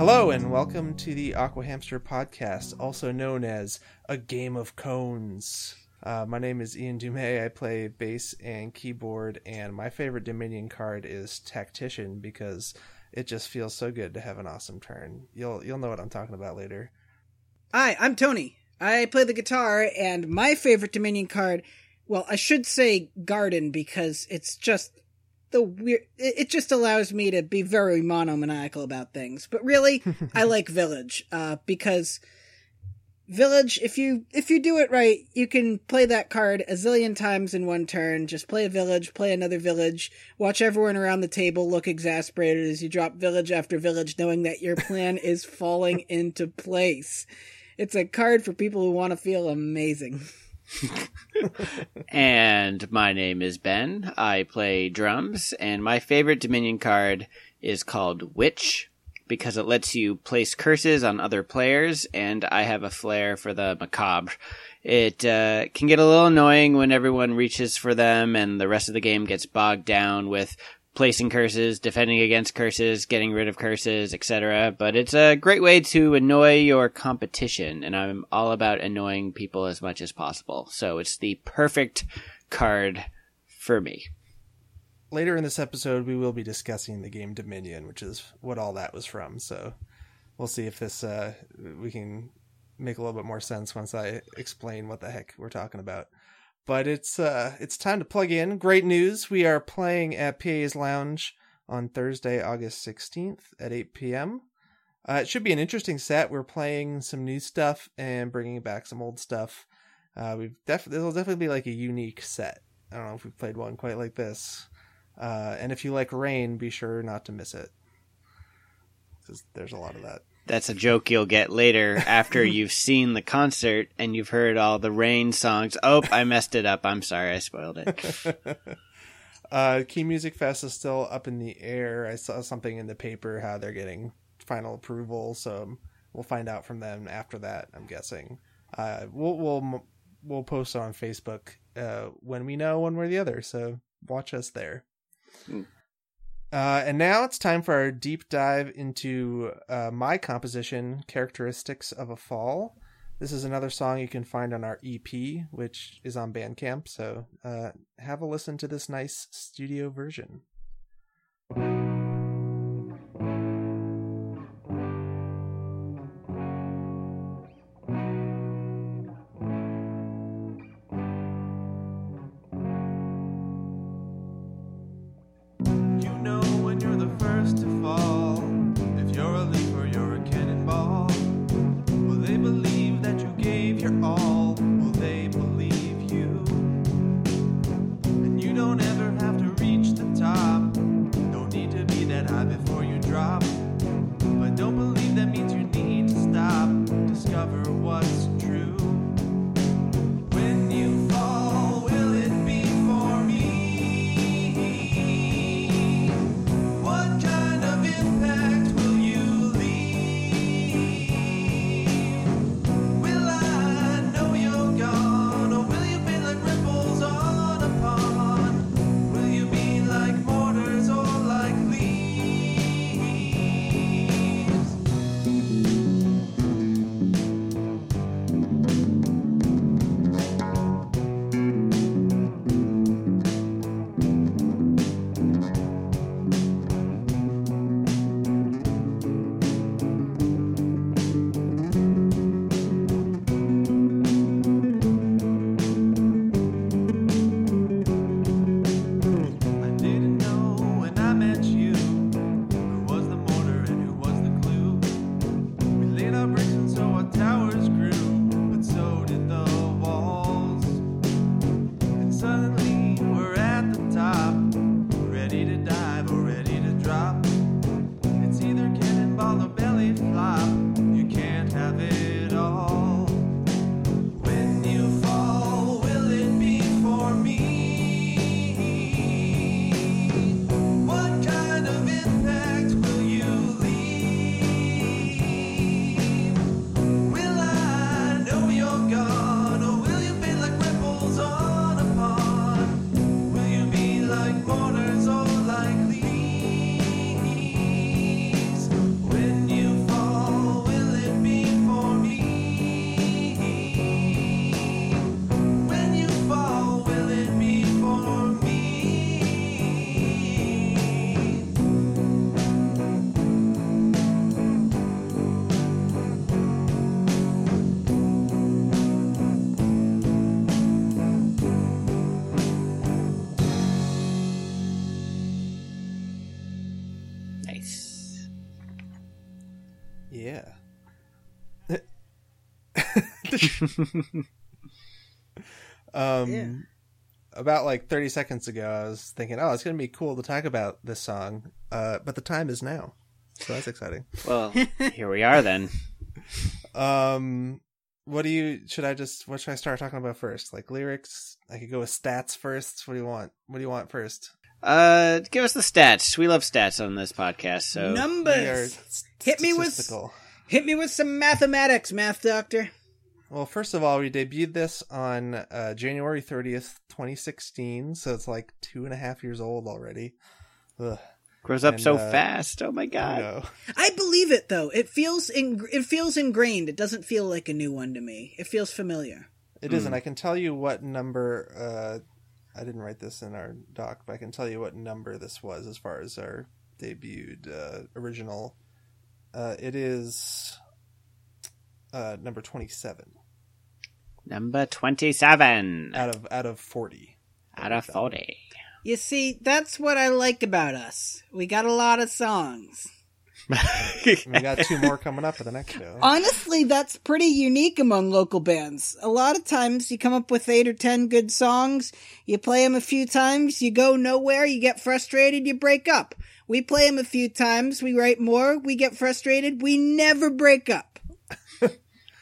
Hello and welcome to the Aqua Hamster podcast, also known as A Game of Cones. Uh, my name is Ian Dumay. I play bass and keyboard, and my favorite Dominion card is Tactician because it just feels so good to have an awesome turn. You'll you'll know what I'm talking about later. Hi, I'm Tony. I play the guitar, and my favorite Dominion card, well, I should say Garden because it's just the weird. It just allows me to be very monomaniacal about things. But really, I like Village uh, because Village, if you if you do it right, you can play that card a zillion times in one turn. Just play a village, play another village, watch everyone around the table look exasperated as you drop village after village, knowing that your plan is falling into place. It's a card for people who want to feel amazing. And my name is Ben. I play drums, and my favorite Dominion card is called Witch because it lets you place curses on other players, and I have a flair for the macabre. It uh, can get a little annoying when everyone reaches for them and the rest of the game gets bogged down with placing curses, defending against curses, getting rid of curses, etc. But it's a great way to annoy your competition, and I'm all about annoying people as much as possible. So it's the perfect card for me. Later in this episode, we will be discussing the game Dominion, which is what all that was from. So we'll see if this uh, we can make a little bit more sense once I explain what the heck we're talking about but it's uh it's time to plug in. Great news. We are playing at PA's Lounge on Thursday, August 16th at 8 p.m. Uh, it should be an interesting set. We're playing some new stuff and bringing back some old stuff. Uh, we've definitely it'll definitely be like a unique set. I don't know if we've played one quite like this. Uh, and if you like rain, be sure not to miss it because there's a lot of that. That's a joke you'll get later after you've seen the concert and you've heard all the rain songs. Oh, I messed it up. I'm sorry. I spoiled it. uh, Key Music Fest is still up in the air. I saw something in the paper how they're getting final approval, so we'll find out from them after that. I'm guessing. Uh, we'll we'll we'll post on Facebook uh, when we know one way or the other. So watch us there. Mm. Uh, and now it's time for our deep dive into uh, my composition, Characteristics of a Fall. This is another song you can find on our EP, which is on Bandcamp. So uh, have a listen to this nice studio version. um, Yeah. about like 30 seconds ago, I was thinking, oh, it's going to be cool to talk about this song, uh, but the time is now. So that's exciting. Well, here we are then. Um, what do you, should I just, what should I start talking about first? Like lyrics? I could go with stats first. What do you want? What do you want first? Uh, give us the stats. We love stats on this podcast. So We are Numbers. Hit me with- Hit me with some mathematics, math doctor. Well, first of all, we debuted this on uh, January 30th, 2016, so it's like two and a half years old already. Ugh, grows up And, so uh, fast. Oh my god. know. I believe it though. It feels in, it feels ingrained. It doesn't feel like a new one to me. It feels familiar. It isn't. I can tell you what number. Uh, I didn't write this in our doc, but I can tell you what number this was as far as our debuted uh, original. Uh, it is uh, number twenty-seven Number twenty-seven out of out of forty. out of forty. You see, that's what I like about us. We got a lot of songs. We got two more coming up for the next show. Honestly, that's pretty unique among local bands. A lot of times you come up with eight or ten good songs, you play them a few times, you go nowhere, you get frustrated, you break up. We play them a few times, we write more, we get frustrated, we never break up.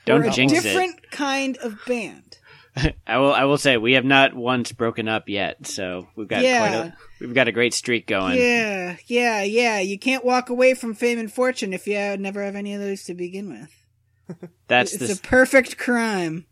Don't We're a jinx different kind of band. I will. I will say we have not once broken up yet, so we've got Yeah. quite a we've got a great streak going. Yeah, yeah, yeah. You can't walk away from fame and fortune if you never have any of those to begin with. That's It's the, a perfect crime.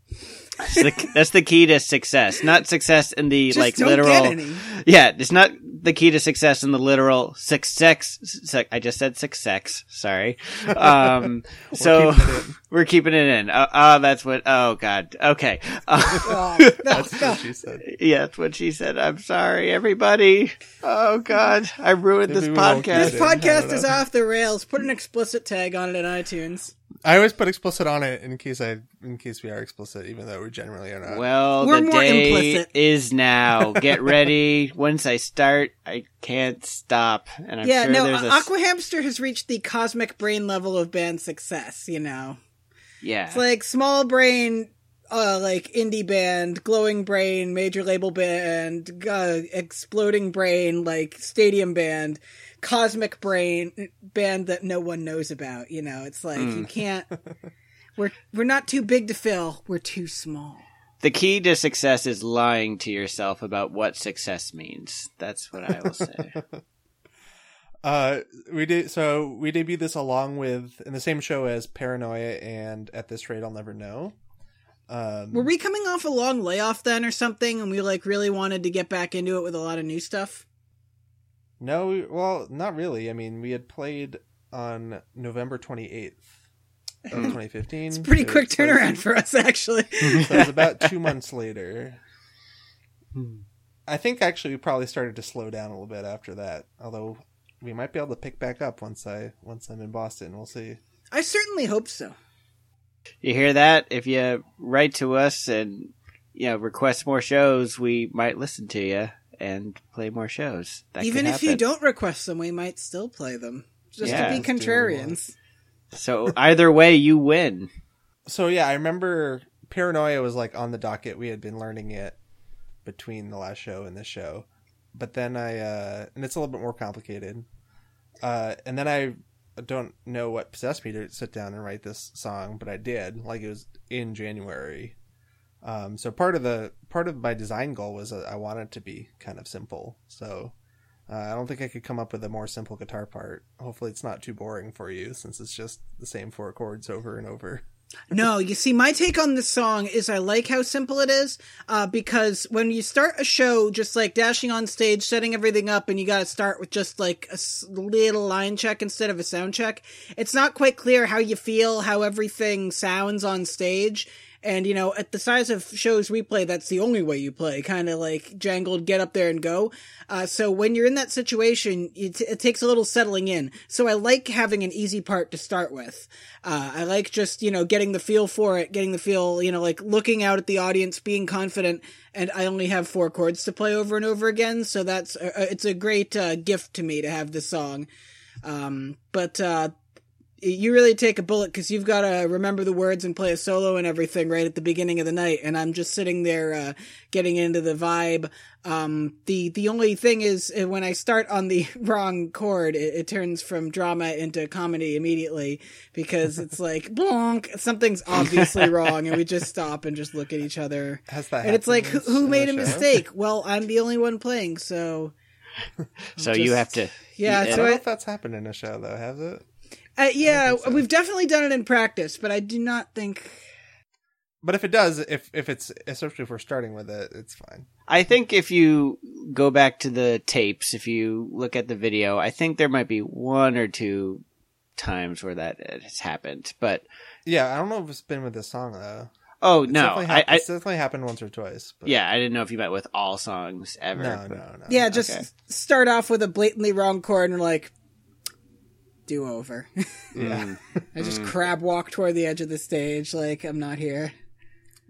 That's the that's the key to success. Not success in the Just like don't literal. get any. Yeah, it's not the key to success in the literal success. Sec, I just said success. Sorry. Um, so keeping we're keeping it in. Oh, oh, that's what. Oh God. Okay. Uh, Oh, no, That's no. what she said. yeah, that's what she said. I'm sorry, everybody. Oh God, I ruined Maybe this podcast. This Get it. I don't podcast is off the rails. Put an explicit tag on it in iTunes. I always put explicit on it in case I in case we are explicit, even though we generally are not. Well, We're the more day implicit. is now. Get ready. Once I start, I can't stop. And I'm yeah, sure no, there's a uh, s- Aqua Hamster has reached the cosmic brain level of band success, you know. yeah. It's like small brain, uh, like indie band, glowing brain, major label band, uh, exploding brain, like stadium band, cosmic brain band that no one knows about. You know, it's like you can't. We're we're not too big to fill. We're too small. the key to success is lying to yourself about what success means. That's what I will say. Uh, we did so we debuted this along with in the same show as Paranoia and At This Rate I'll Never Know. Um, Were we coming off a long layoff then, or something, and we like really wanted to get back into it with a lot of new stuff? no, we, well, not really. I mean, we had played on November twenty eighth of mm. twenty fifteen. It's a pretty quick turnaround for us, actually. So it was about two months later. Hmm. I think actually we probably started to slow down a little bit after that. Although we might be able to pick back up once I once I'm in Boston. We'll see. I certainly hope so. You hear that? If you write to us and you know request more shows, we might listen to you and play more shows. That Even if you don't request them, we might still play them. Just Yeah. to be Just do contrarians. So either way, you win. So yeah, I remember Paranoia was like on the docket. We had been learning it between the last show and this show, but then I uh and it's a little bit more complicated. Uh, and then I don't know what possessed me to sit down and write this song, but I did. Like it was in January. Um, so part of the part of my design goal was I wanted to be kind of simple. So uh, I don't think I could come up with a more simple guitar part. Hopefully, it's not too boring for you since it's just the same four chords over and over. No, you see, my take on this song is I like how simple it is, uh, because when you start a show, just like dashing on stage, setting everything up, and you gotta start with just like a little line check instead of a sound check, it's not quite clear how you feel, how everything sounds on stage. And, you know, at the size of shows we play, that's the only way you play. Kind of like jangled, get up there and go. Uh, so when you're in that situation, it, it takes a little settling in. So I like having an easy part to start with. Uh, I like just, you know, getting the feel for it, getting the feel, you know, like looking out at the audience, being confident. And I only have four chords to play over and over again. So that's, uh, it's a great, uh, gift to me to have this song. Um, but, uh, you really take a bullet because you've got to remember the words and play a solo and everything right at the beginning of the night. And I'm just sitting there, uh, getting into the vibe. Um, the, the only thing is uh, when I start on the wrong chord, it, it turns from drama into comedy immediately because it's like, blonk, something's obviously wrong. And we just stop and just look at each other. Has that And it's like, who, who made a show? mistake? Well, I'm the only one playing. So, So you have to. yeah, I Yeah. don't so know if that's happened in a show though, has it? Uh, yeah, so. we've definitely done it in practice, but I do not think. But if it does, if if it's especially if we're starting with it, it's fine. I think if you go back to the tapes, if you look at the video, I think there might be one or two times where that has happened. But Yeah, I don't know if it's been with this song though. oh It's no, definitely I, I it's definitely happened once or twice. But yeah, I didn't know if you met with all songs ever. no, but- no, no. Yeah, just Okay. start off with a blatantly wrong chord and like do over. yeah. Mm. I just crab walk toward the edge of the stage, like I'm not here.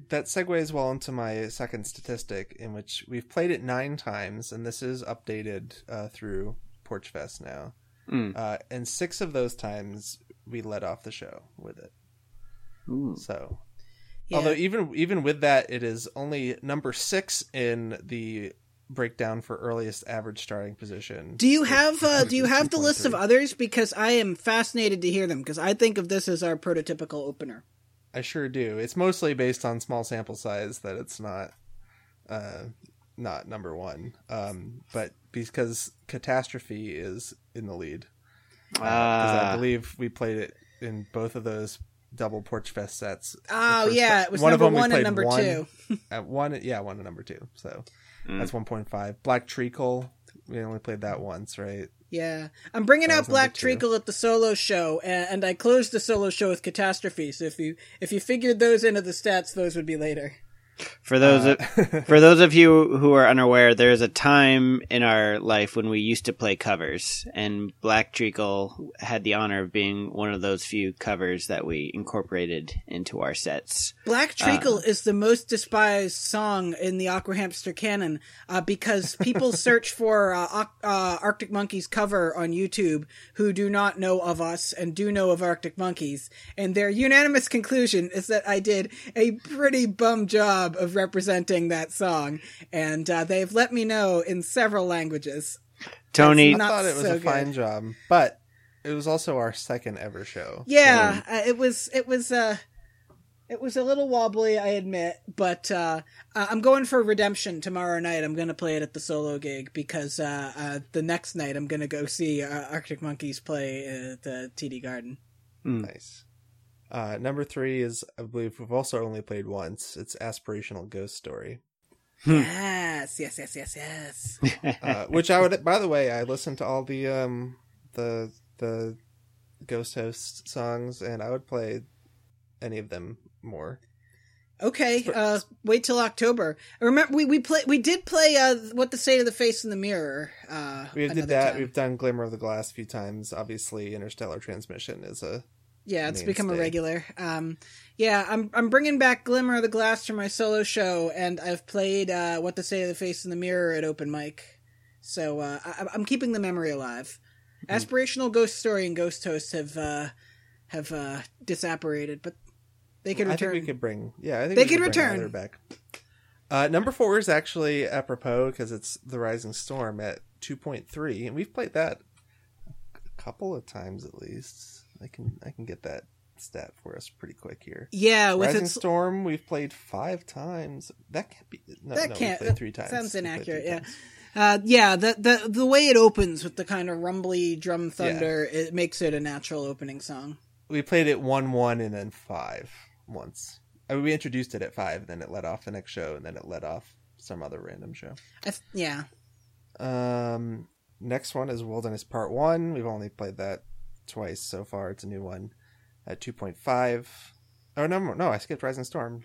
That segues well into my second statistic, in which we've played it nine times, and this is updated uh, through Porch Fest now. Mm. Uh, and six of those times we let off the show with it. Ooh. So, Yeah. although even even with that, it is only number six in the breakdown for earliest average starting position. do you have uh, do you have the list of others? Because I am fascinated to hear them. Because I think of this as our prototypical opener. I sure do. It's mostly based on small sample size that it's not uh not number one. Um but because Catastrophe is in the lead. Because I Ah. believe we played it in both of those double Porch Fest sets. Oh yeah, it was one of number them one and played number one two. At one yeah, one and number two. So Mm. that's one point five. Black Treacle, we only played that once, right? Yeah, I'm bringing That out was number Black two. Treacle at the solo show, and, and I closed the solo show with Catastrophe. So if you if you figured those into the stats, those would be later. For those Uh, of, for those of you who are unaware, there's a time in our life when we used to play covers, and Black Treacle had the honor of being one of those few covers that we incorporated into our sets. Black Treacle is the most despised song in the Aqua Hamster canon uh, because people search for uh, uh, Arctic Monkeys cover on YouTube who do not know of us and do know of Arctic Monkeys, and their unanimous conclusion is that I did a pretty bum job of representing that song, and uh, they've let me know in several languages. Tony, I thought it was so a fine job, but it was also our second ever show. Yeah, uh, it was it was uh it was a little wobbly, I admit, but uh, uh, I'm going for Redemption tomorrow night. I'm going to play it at the solo gig because uh, uh, the next night I'm going to go see uh, Arctic Monkeys play at the TD Garden. Nice. Uh, number three is, I believe, we've also only played once. It's Aspirational Ghost Story, Yes, yes, yes, yes, yes. uh, which I would. By the way, I listened to all the um the the Ghost Host songs, and I would play any of them more. Okay, uh, wait till October. Remember, we we play we did play uh, what the state of the face in the mirror. Uh, We did that. time. We've done Glimmer of the Glass a few times. Obviously, Interstellar Transmission is a Yeah, it's become a regular. Um, yeah, I'm I'm bringing back Glimmer of the Glass for my solo show, and I've played uh, What to Say to the Face in the Mirror at open mic, so uh, I, I'm keeping the memory alive. Aspirational Ghost Story and Ghost Host have uh, have uh, disapparated, but they could I return. think we could bring. Yeah, I think They we could return. back. Uh, number four is actually apropos because it's the Rising Storm at two point three, and we've played that a couple of times at least. I can I can get that stat for us pretty quick here. yeah, with Rising its Storm, we've played five times. That can't be. No, that no, can't played that three times. sounds inaccurate. Yeah. Uh, yeah, the, the the way it opens with the kind of rumbly drum thunder, it makes it a natural opening song. we played it one one and then five once. I mean, we introduced it at five, then it led off the next show, and then it led off some other random show. I th- yeah, Um, next one is Wilderness Part One. We've only played that twice so far. It's a new one at two point five. Oh no, no, I skipped Rising Storm.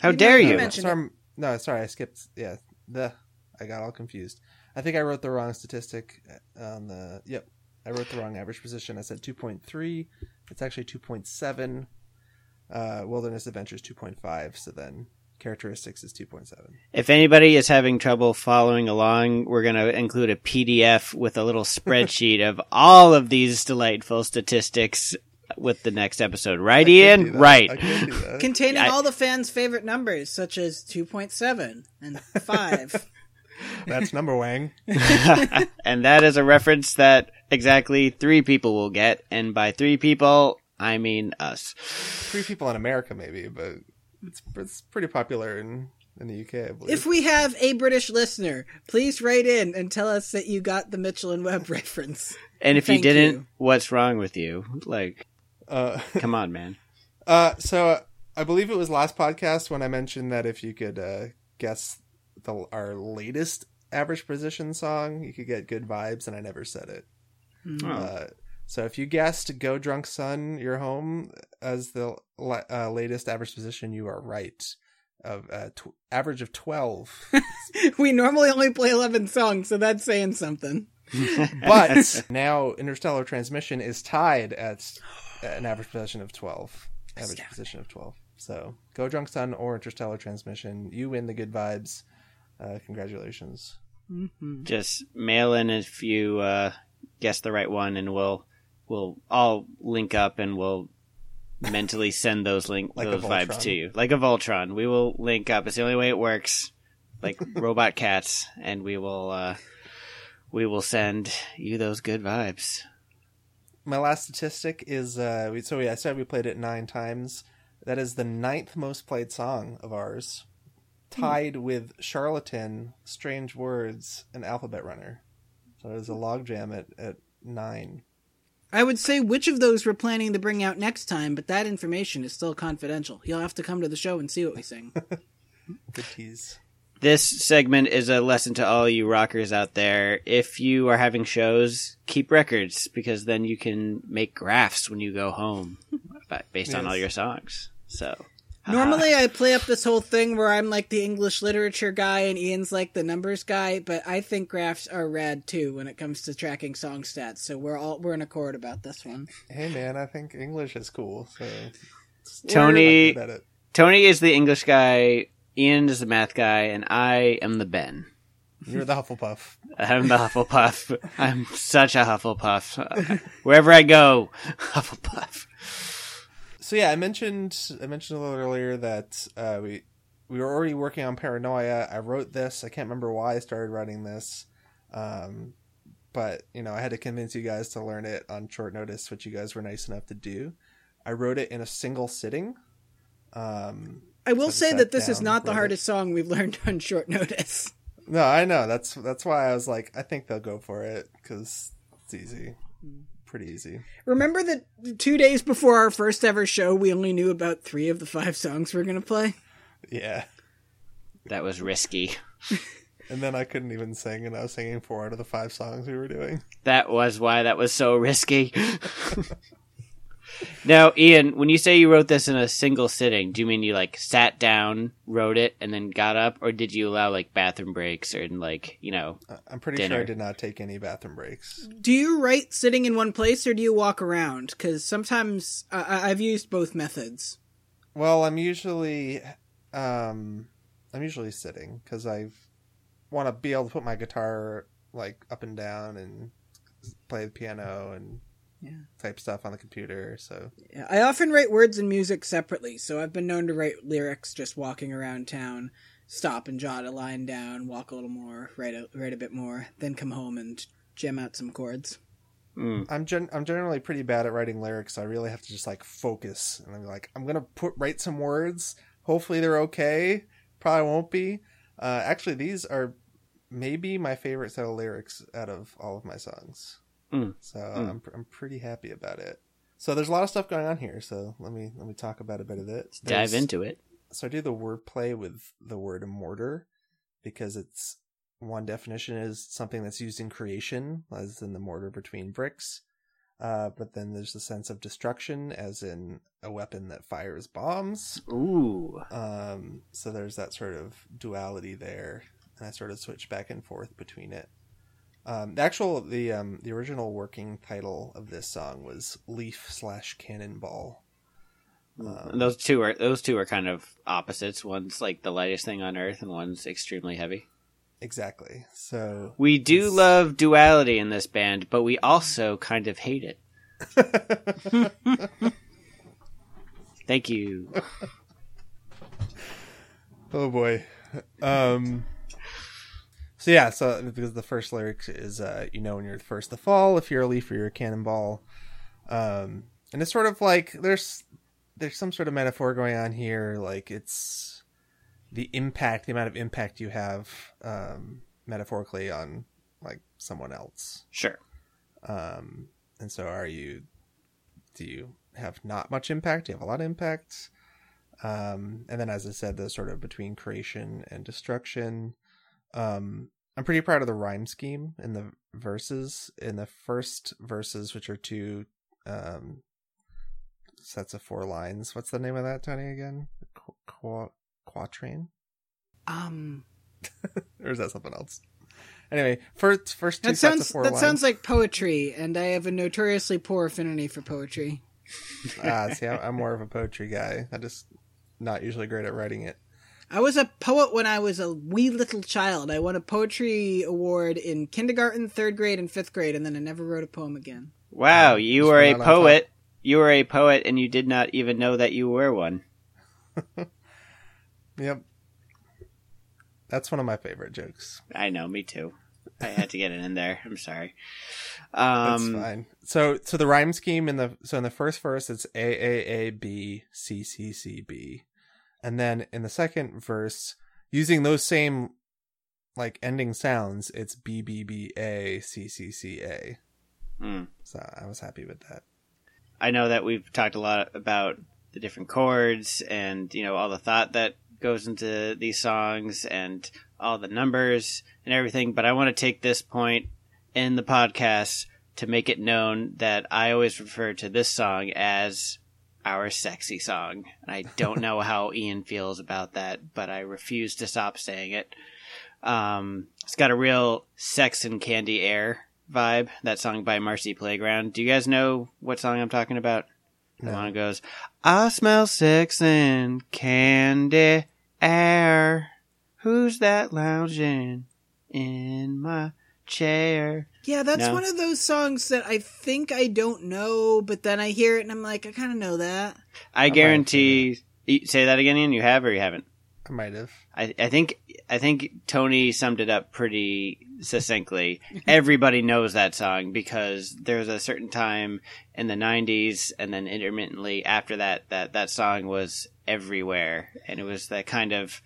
How You dare you? mention- Storm. No, sorry, I skipped. Yeah, the I got all confused. I think I wrote the wrong statistic on the. Yep, I wrote the wrong average position. I said two point three. It's actually two point seven. Uh, Wilderness Adventures two point five. So then characteristics is 2.7. If anybody is having trouble following along, we're going to include a PDF with a little spreadsheet of all of these delightful statistics with the next episode. Right, Ian? Right. Containing I- all the fans' favorite numbers, such as 2.7 and 5. That's Numberwang. and that is a reference that exactly three people will get. And by three people, I mean us. Three people in America, maybe, but it's it's pretty popular in in the UK, I believe. if we have a British listener, please write in and tell us that you got the Mitchell and Webb reference. And if Thank you didn't, you. what's wrong with you? Like, uh, come on, man. uh, so uh, I believe it was last podcast when I mentioned that if you could uh, guess the our latest average position song, you could get good vibes, and I never said it. Oh. So if you guessed "Go Drunk Son, You're Home" as the uh, latest average position, you are right. Of uh, tw- average of twelve, we normally only play 11 songs, so that's saying something. but now Interstellar Transmission is tied at an average position of twelve. Average Astounding. position of twelve. So "Go Drunk Son" or Interstellar Transmission, you win the good vibes. Uh, congratulations. just mail in if you uh, guess the right one, and we'll we'll all link up and we'll mentally send those link Like those vibes to you, like a Voltron. We will link up. It's the only way it works, like robot cats, and we will uh, we will send you those good vibes. My last statistic is uh, we, so we, I said we played it nine times. That is the ninth most played song of ours, tied with "Charlatan," "Strange Words," and "Alphabet Runner." So it is a logjam at at nine. I would say which of those we're planning to bring out next time, but that information is still confidential. You'll have to come to the show and see what we sing. Good tease. This segment is a lesson to all you rockers out there. If you are having shows, keep records because then you can make graphs when you go home ba- based on all your songs. So, Normally, ah. I play up this whole thing where I'm like the English literature guy and Ian's like the numbers guy, but I think graphs are rad too when it comes to tracking song stats. So we're all we're in accord about this one. Hey man, I think English is cool. So Tony, I'm good at it. Tony is the English guy, Ian is the math guy, and I am the Ben. You're the Hufflepuff. I'm the Hufflepuff. I'm such a Hufflepuff. Wherever I go, Hufflepuff. So yeah, I mentioned I mentioned a little earlier that uh, we we were already working on Paranoia. I wrote this. I can't remember why I started writing this, um, but you know I had to convince you guys to learn it on short notice, which you guys were nice enough to do. I wrote it in a single sitting. Um, I will say that this is not the wrote it. hardest song we've learned on short notice. no, I know that's that's why I was like, I think they'll go for it because it's easy, pretty easy. Remember that two days before our first ever show, we only knew about three of the five songs we're gonna play. Yeah. That was risky. And then I couldn't even sing, and I was singing four out of the five songs we were doing. That was why that was so risky. now, Ian, when you say you wrote this in a single sitting, do you mean you like sat down, wrote it, and then got up, or did you allow like bathroom breaks or like you know? I'm pretty sure I did not take any bathroom breaks. Do you write sitting in one place or do you walk around? Because sometimes uh, I- I've used both methods. Well, I'm usually, um, I'm usually sitting because I want to be able to put my guitar like up and down and play the piano and Yeah. type stuff on the computer. So Yeah, I often write words and music separately, so I've been known to write lyrics just walking around town, stop and jot a line down, walk a little more, write a, write a bit more, then come home and jam out some chords. Mm. I'm gen- I'm generally pretty bad at writing lyrics. So I really have to just like focus and I'm like I'm gonna put write some words. Hopefully they're okay. Probably won't be. Uh, actually, these are maybe my favorite set of lyrics out of all of my songs. Mm. So I'm I'm pretty happy about it. So there's a lot of stuff going on here. So let me let me talk about a bit of it. Let's dive into it. so I do the wordplay with the word mortar because it's one definition is something that's used in creation, as in the mortar between bricks. Uh, but then there's the sense of destruction, as in a weapon that fires bombs. Ooh, Um, so there's that sort of duality there, and I sort of switch back and forth between it. Um, the actual the um, the original working title of this song was Leaf slash Cannonball. Um, those two are those two are kind of opposites. One's like the lightest thing on earth, and one's extremely heavy. exactly. So We do It's- love duality in this band, but we also kind of hate it. Thank you. Oh boy. Um So yeah, so because the first lyric is uh you know when you're the first to fall, if you're a leaf or you're a cannonball. Um and it's sort of like there's there's some sort of metaphor going on here, like it's the impact, the amount of impact you have um metaphorically on like someone else. Sure. Um and so are you do you have not much impact? Do you have a lot of impact? Um, and then, as I said, the sort of between creation and destruction. Um, I'm pretty proud of the rhyme scheme in the verses. In the first verses, which are two um, sets of four lines. What's the name of that, Tony? Again, Qu- qu- quatrain, Um, or is that something else? Anyway, first first two that sets sounds of four that lines. sounds like poetry, and I have a notoriously poor affinity for poetry. ah, see, I'm, I'm more of a poetry guy. I just not usually great at writing it. I was a poet when I was a wee little child. I won a poetry award in kindergarten, third grade, and fifth grade, and then I never wrote a poem again. Wow, you Just were a poet. You were a poet, and you did not even know that you were one. Yep. That's one of my favorite jokes. I know, me too. I had to get it in there. I'm sorry. That's Um, fine. So so the rhyme scheme in the so in the first verse it's A A A B C C C B. And then in the second verse, using those same like ending sounds, it's B B B A C C C A. hmm. So I was happy with that. I know that we've talked a lot about the different chords and you know all the thought that goes into these songs and all the numbers and everything, but I want to take this point in the podcast to make it known that I always refer to this song as our sexy song. And I don't know how Ian feels about that, but I refuse to stop saying it. Um, it's got a real sex and candy air vibe. That song by Marcy Playground. Do you guys know what song I'm talking about? The No. one goes, I smell sex and candy air. Who's that lounging in my chair? Yeah, that's No. one of those songs that I think I don't know, but then I hear it and I'm like, I kind of know that. I have guarantee. You- Say that again, Ian. You have or you haven't? I might have. I, I think I think Tony summed it up pretty succinctly. Everybody knows that song because there's a certain time in the '90s, and then intermittently after that, that that song was everywhere, and it was that kind of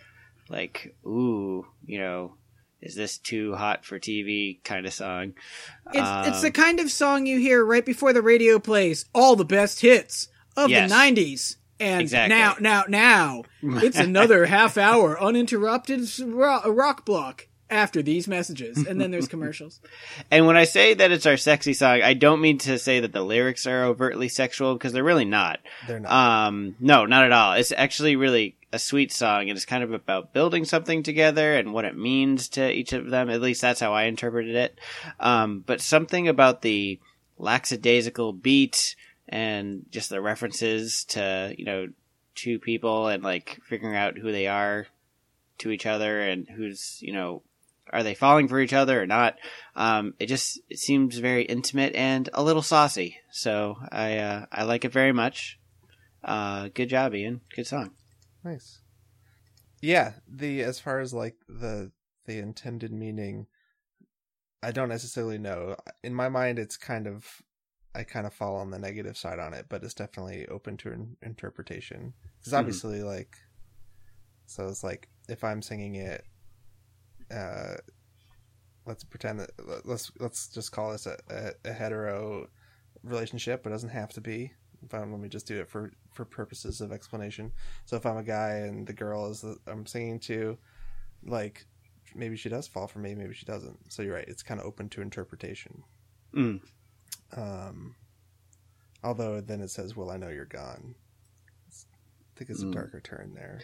like, ooh, you know, is this too hot for TV kind of song? It's it's Um, the kind of song you hear right before the radio plays all the best hits of Yes. the 90s. And Exactly. now, now, now, it's another half hour uninterrupted rock block after these messages. And then there's commercials. And when I say that it's our sexy song, I don't mean to say that the lyrics are overtly sexual because they're really not. They're not. Um, no, not at all. It's actually really a sweet song, and it's kind of about building something together and what it means to each of them. At least that's how I interpreted it. Um, but something about the lackadaisical beat and just the references to you know two people and like figuring out who they are to each other and who's you know are they falling for each other or not um, it just it seems very intimate and a little saucy so i uh, i like it very much uh, good job ian good song Nice. Yeah, the as far as like the the intended meaning, I don't necessarily know. In my mind, it's kind of I kind of fall on the negative side on it, but it's definitely open to interpretation. Because Mhm. obviously, like, so it's like if I'm singing it, uh, let's pretend that let's let's just call this a, a, a hetero relationship. It doesn't have to be. If I'm, let me just do it for for purposes of explanation. So if I'm a guy and the girl is that I'm singing to, like maybe she does fall for me, maybe she doesn't. So you're right; it's kind of open to interpretation. mm. Um, although then it says, "Well, I know you're gone?" I think it's a Mm. darker turn there.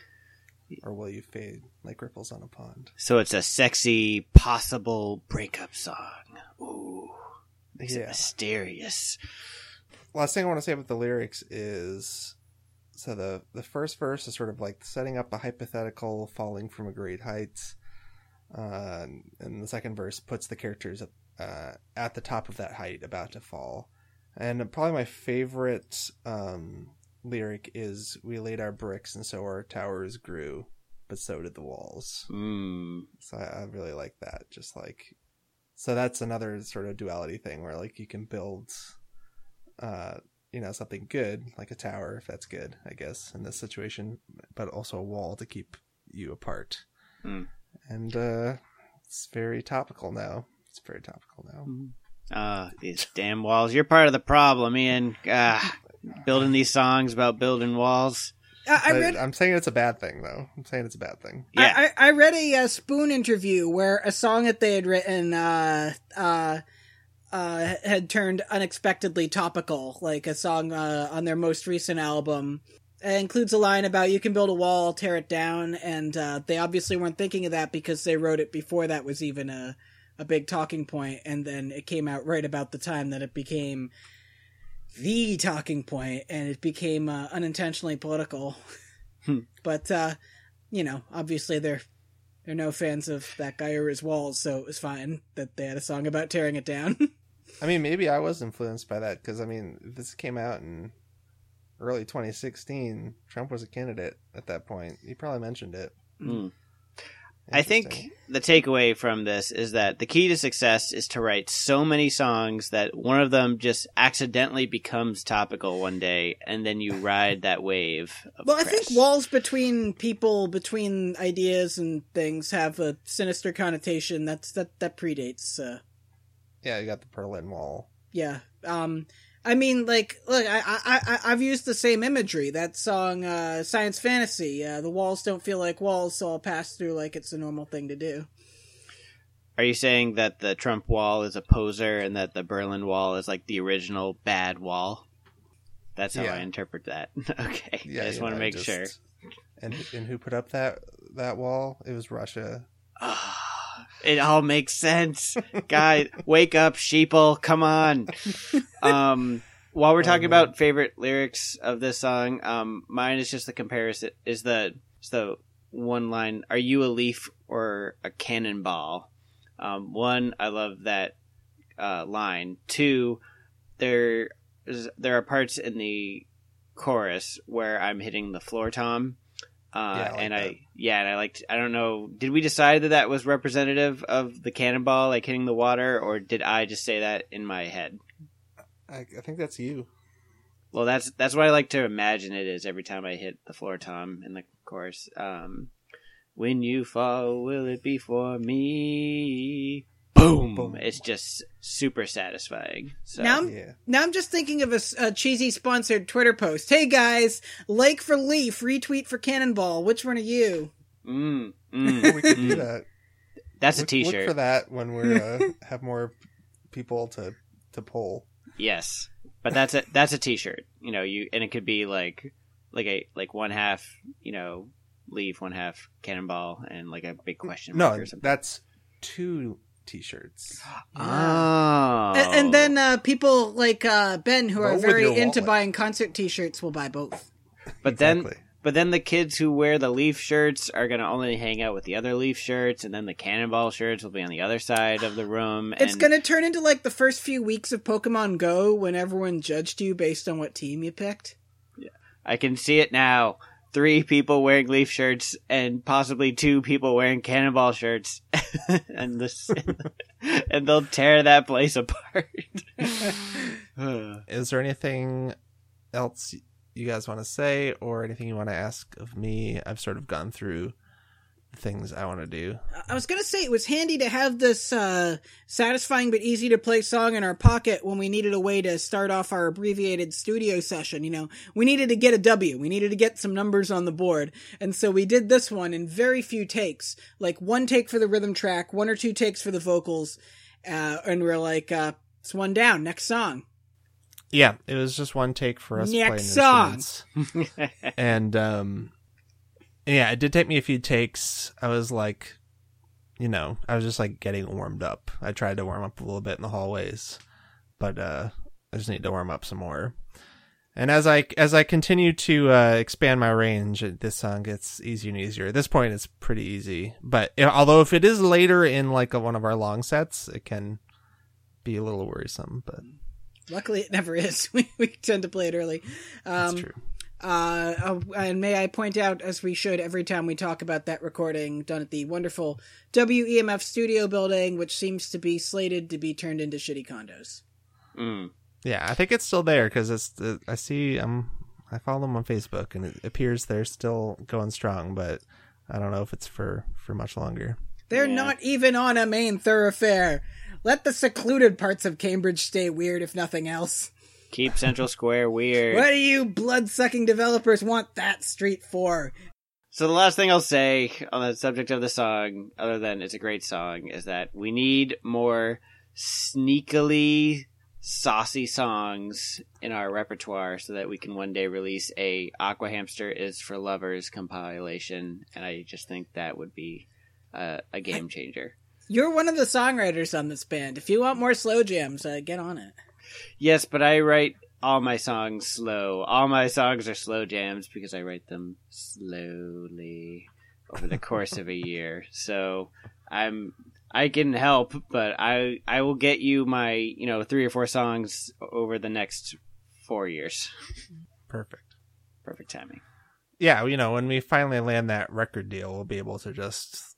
Or will you fade like ripples on a pond? so it's a sexy possible breakup song ooh makes it mysterious Last thing I want to say about the lyrics is so the the first verse is sort of like setting up a hypothetical falling from a great height, uh, and the second verse puts the characters uh, at the top of that height, about to fall. And probably my favorite um, lyric is "We laid our bricks, and so our towers grew, but so did the walls." Mm. So I, I really like that. Just like, so that's another sort of duality thing where like you can build, uh, you know, something good like a tower if that's good, I guess, in this situation, but also a wall to keep you apart. Mm. And uh, it's very topical now. It's very topical now. Uh, these damn walls. You're part of the problem, Ian. Ah, building these songs about building walls. I, I read, I'm saying it's a bad thing, though. I'm saying it's a bad thing. Yeah. I, I, I read a, uh Spoon interview where a song that they had written uh, uh, uh, had turned unexpectedly topical, like a song uh, on their most recent album. It includes a line about you can build a wall, tear it down, and uh, they obviously weren't thinking of that because they wrote it before that was even a a big talking point, and then it came out right about the time that it became the talking point, and it became uh, unintentionally political. Hmm. but uh, you know, obviously they're they're no fans of that guy or his walls, so it was fine that they had a song about tearing it down. I mean, maybe I was influenced by that because I mean, this came out in early 2016. Trump was a candidate at that point. He probably mentioned it. Mm. I think the takeaway from this is that the key to success is to write so many songs that one of them just accidentally becomes topical one day, and then you ride that wave. Of well, I think walls between people, between ideas and things, have a sinister connotation. That's that that predates. Uh, Yeah, you got the Berlin Wall. yeah. Um, I mean, like, look, I, I, I, I've used the same imagery. That song, uh, Science Fantasy, uh, the walls don't feel like walls, so I'll pass through like it's a normal thing to do. Are you saying that the Trump wall is a poser and that the Berlin Wall is like the original bad wall? That's how Yeah. I interpret that. okay, Yeah, I just you want to make just- sure. And and who put up that that wall? It was Russia. It all makes sense. Guy, wake up, sheeple. Come on. Um, while we're talking Oh, about favorite lyrics of this song, um, mine is just the comparison. Is the is the one line? Are you a leaf or a cannonball? Um, one, I love that uh, line. Two, there is, there are parts in the chorus where I'm hitting the floor tom. Uh, Yeah, I like and that. I yeah, and I liked. I don't know. Did we decide that that was representative of the cannonball, like hitting the water, or did I just say that in my head? I, I think that's you. Well, that's that's what I like to imagine it is every time I hit the floor tom in the chorus. Um, when you fall, will it be for me? Boom! Boom. It's just super satisfying. So Now I'm- Yeah. Now I'm just thinking of a cheesy sponsored Twitter post. Hey guys, like for Leaf, retweet for Cannonball. Which one are you? mm, mm, we could do mm. that. That's a Look- T-shirt. Look for that when we uh, have more people to to poll. Yes, but that's a that's a T-shirt. You know, you and it could be like like a like one half, you know, leave one half cannonball, and like a big question mark No, or something. that's two T-shirts. oh, A- And, then uh, people like uh, Ben, who are Vote with very into wallet. buying concert T-shirts, will buy both. but then but then the kids who wear the leaf shirts are gonna only hang out with the other leaf shirts, and then the cannonball shirts will be on the other side of the room. It's and gonna turn into like the first few weeks of Pokemon Go, when everyone judged you based on what team you picked. Yeah. I can see it now. Three people wearing leaf shirts and possibly two people wearing cannonball shirts, and this, and they'll tear that place apart. Is there anything else you guys want to say, or anything you want to ask of me? I've sort of gone through things I want to do. I was gonna say it was handy to have this uh, satisfying but easy to play song in our pocket when we needed a way to start off our abbreviated studio session. You know, we needed to get a W, we needed to get some numbers on the board, and so we did this one in very few takes, like one take for the rhythm track, one or two takes for the vocals, uh, and we're like, uh, it's one down. Next song. Yeah, it was just one take for us Next playing song. and um yeah, it did take me a few takes. I was like you know, I was just like getting warmed up. I tried to warm up a little bit in the hallways, but uh I just need to warm up some more. And as I as I continue to uh, expand my range, this song gets easier and easier. At this point, it's pretty easy. But know, although if it is later in like a, one of our long sets, it can be a little worrisome. But luckily, it never is. We we tend to play it early. that's true. Uh, uh, and may I point out, as we should every time we talk about that recording done at the wonderful WEMF studio building, which seems to be slated to be turned into shitty condos. Mm. Yeah, I think it's still there because it's. Uh, I see. Um, I follow them on Facebook, and it appears they're still going strong. But I don't know if it's for for much longer. They're Yeah. not even on a main thoroughfare. Let the secluded parts of Cambridge stay weird, if nothing else. Keep Central Square weird. What do you blood sucking developers want that street for? So the last thing I'll say on the subject of the song, other than it's a great song, is that we need more sneakily saucy songs in our repertoire so that we can one day release a Aqua Hamster is for Lovers compilation, and I just think that would be uh, a game changer. You're one of the songwriters on this band. If you want more slow jams, uh, get on it. Yes, but I write all my songs slow. All my songs are slow jams because I write them slowly over the course of a year. So I'm I can help, but I I will get you my, you know, three or four songs over the next 4 years. Perfect. Perfect timing. Yeah, you know, when we finally land that record deal, we'll be able to just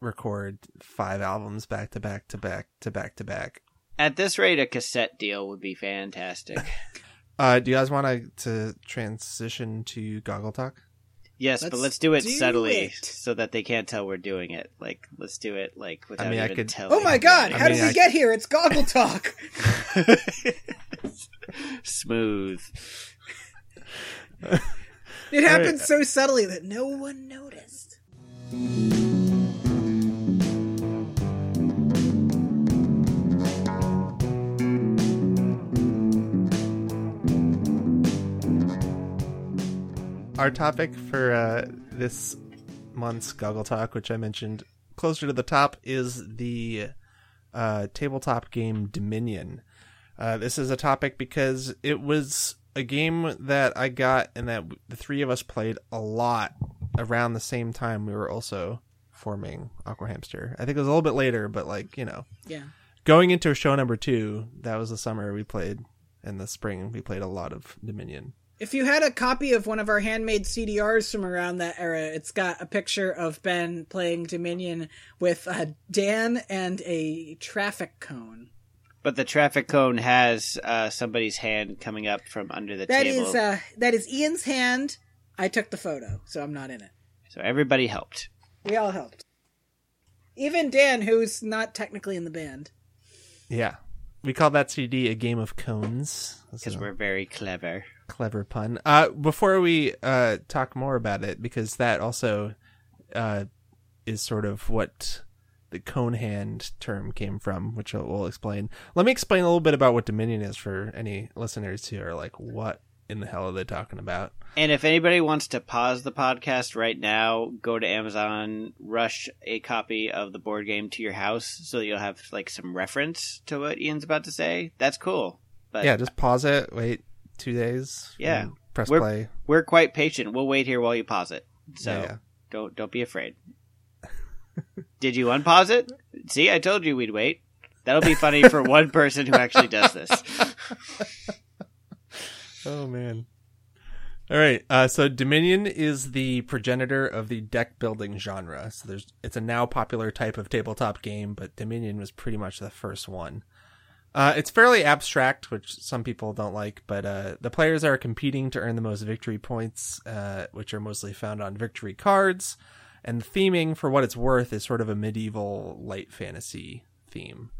record five albums back to back to back to back to back. At this rate a cassette deal would be fantastic. Uh, do you guys want to to transition to Goggle Talk? Yes, but Let's let's do it do subtly it. so that they can't tell we're doing it. Like let's do it like without mean, I even could- telling. Oh my god, I how mean, did we I- get here? It's Goggle Talk. Smooth. It happened so subtly that no one noticed. Our topic for uh, this month's Goggle Talk, which I mentioned closer to the top, is the uh, tabletop game Dominion. Uh, this is a topic because it was a game that I got and that the three of us played a lot around the same time we were also forming Aqua Hamster. I think it was a little bit later, but like, you know, Yeah. going into show number two, that was the summer we played. In the spring, we played a lot of Dominion. If you had a copy of one of our handmade CDRs from around that era, it's got a picture of Ben playing Dominion with uh, Dan and a traffic cone. But the traffic cone has uh, somebody's hand coming up from under the That table. is uh, that is Ian's hand. I took the photo, so I'm not in it. So everybody helped. We all helped. Even Dan, who's not technically in the band. Yeah. We call that CD a game of cones. Because a we're very clever. Clever pun. Uh, before we uh, talk more about it, because that also uh, is sort of what the cone hand term came from, which we'll explain. Let me explain a little bit about what Dominion is for any listeners who are like, what in the hell are they talking about? And if anybody wants to pause the podcast right now, go to Amazon, rush a copy of the board game to your house so that you'll have like some reference to what Ian's about to say. That's cool. But yeah, just pause it, wait two days, Yeah. press We're- play. we're quite patient. We'll wait here while you pause it. So Yeah, yeah. don't don't be afraid. Did you unpause it? See, I told you we'd wait. That'll be funny for one person who actually does this. Oh man. All right. Uh, so Dominion is the progenitor of the deck building genre. So there's it's a now popular type of tabletop game, but Dominion was pretty much the first one. Uh, it's fairly abstract, which some people don't like, but uh, the players are competing to earn the most victory points, uh, which are mostly found on victory cards. And the theming, for what it's worth, is sort of a medieval light fantasy theme.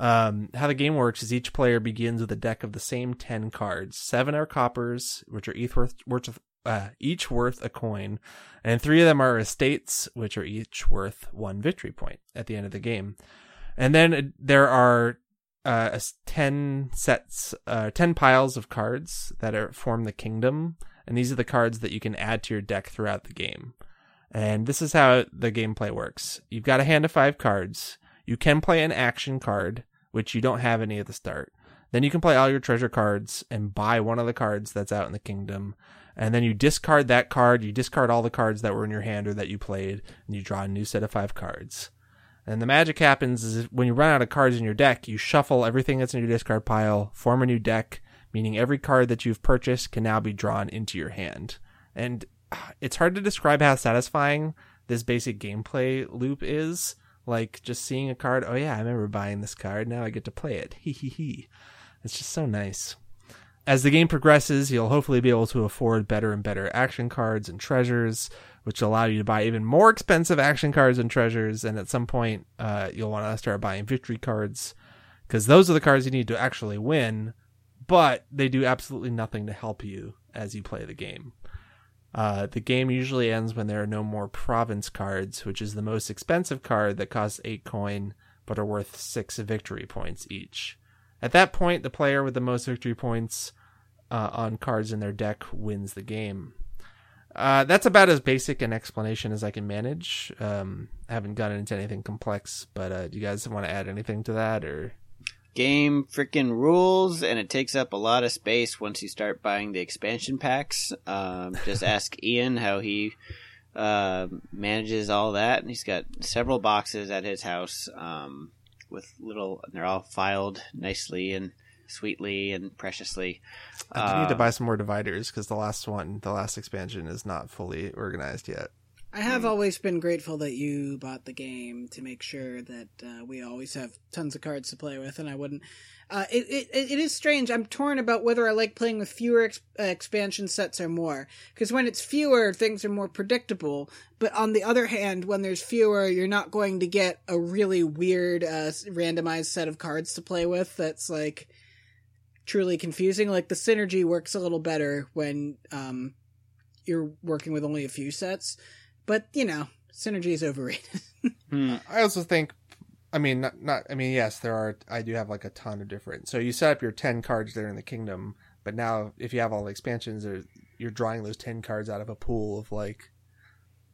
Um, how the game works is each player begins with a deck of the same 10 cards. Seven are coppers, which are each worth, worth uh, each worth a coin, and three of them are estates, which are each worth one victory point at the end of the game. And then uh, there are uh, 10 sets, uh, 10 piles of cards that are form the kingdom, and these are the cards that you can add to your deck throughout the game. And this is how the gameplay works. You've got a hand of five cards. You can play an action card, which you don't have any at the start. Then you can play all your treasure cards and buy one of the cards that's out in the kingdom. And then you discard that card, you discard all the cards that were in your hand or that you played, and you draw a new set of five cards. And the magic happens is when you run out of cards in your deck, you shuffle everything that's in your discard pile, form a new deck, meaning every card that you've purchased can now be drawn into your hand. And ah, it's hard to describe how satisfying this basic gameplay loop is. Like just seeing a card, oh yeah, I remember buying this card, now I get to play it. Hee hee hee. It's just so nice. As the game progresses, you'll hopefully be able to afford better and better action cards and treasures, which allow you to buy even more expensive action cards and treasures. And at some point, uh, you'll want to start buying victory cards because those are the cards you need to actually win, but they do absolutely nothing to help you as you play the game. Uh, the game usually ends when there are no more province cards, which is the most expensive card that costs 8 coin but are worth 6 victory points each. At that point, the player with the most victory points uh, on cards in their deck wins the game. Uh, that's about as basic an explanation as I can manage. Um, I haven't gotten into anything complex, but uh, do you guys want to add anything to that, or Game freaking rules, and it takes up a lot of space once you start buying the expansion packs. Um, just ask Ian how he uh, manages all that, and he's got several boxes at his house um, with little. They're all filed nicely and sweetly and preciously. I do need to Um, buy some more dividers because the last one, the last expansion, is not fully organized yet. I have always been grateful that you bought the game to make sure that uh, we always have tons of cards to play with, and I wouldn't. Uh, it, it it is strange. I'm torn about whether I like playing with fewer ex- uh, expansion sets or more. Because when it's fewer, things are more predictable. But on the other hand, when there's fewer, you're not going to get a really weird uh, randomized set of cards to play with. That's like truly confusing. Like the synergy works a little better when um, you're working with only a few sets. But you know, synergy is overrated. hmm. I also think, I mean, not, not, I mean, yes, there are. I do have like a ton of different. So you set up your ten cards there in the kingdom, but now if you have all the expansions, you're drawing those ten cards out of a pool of like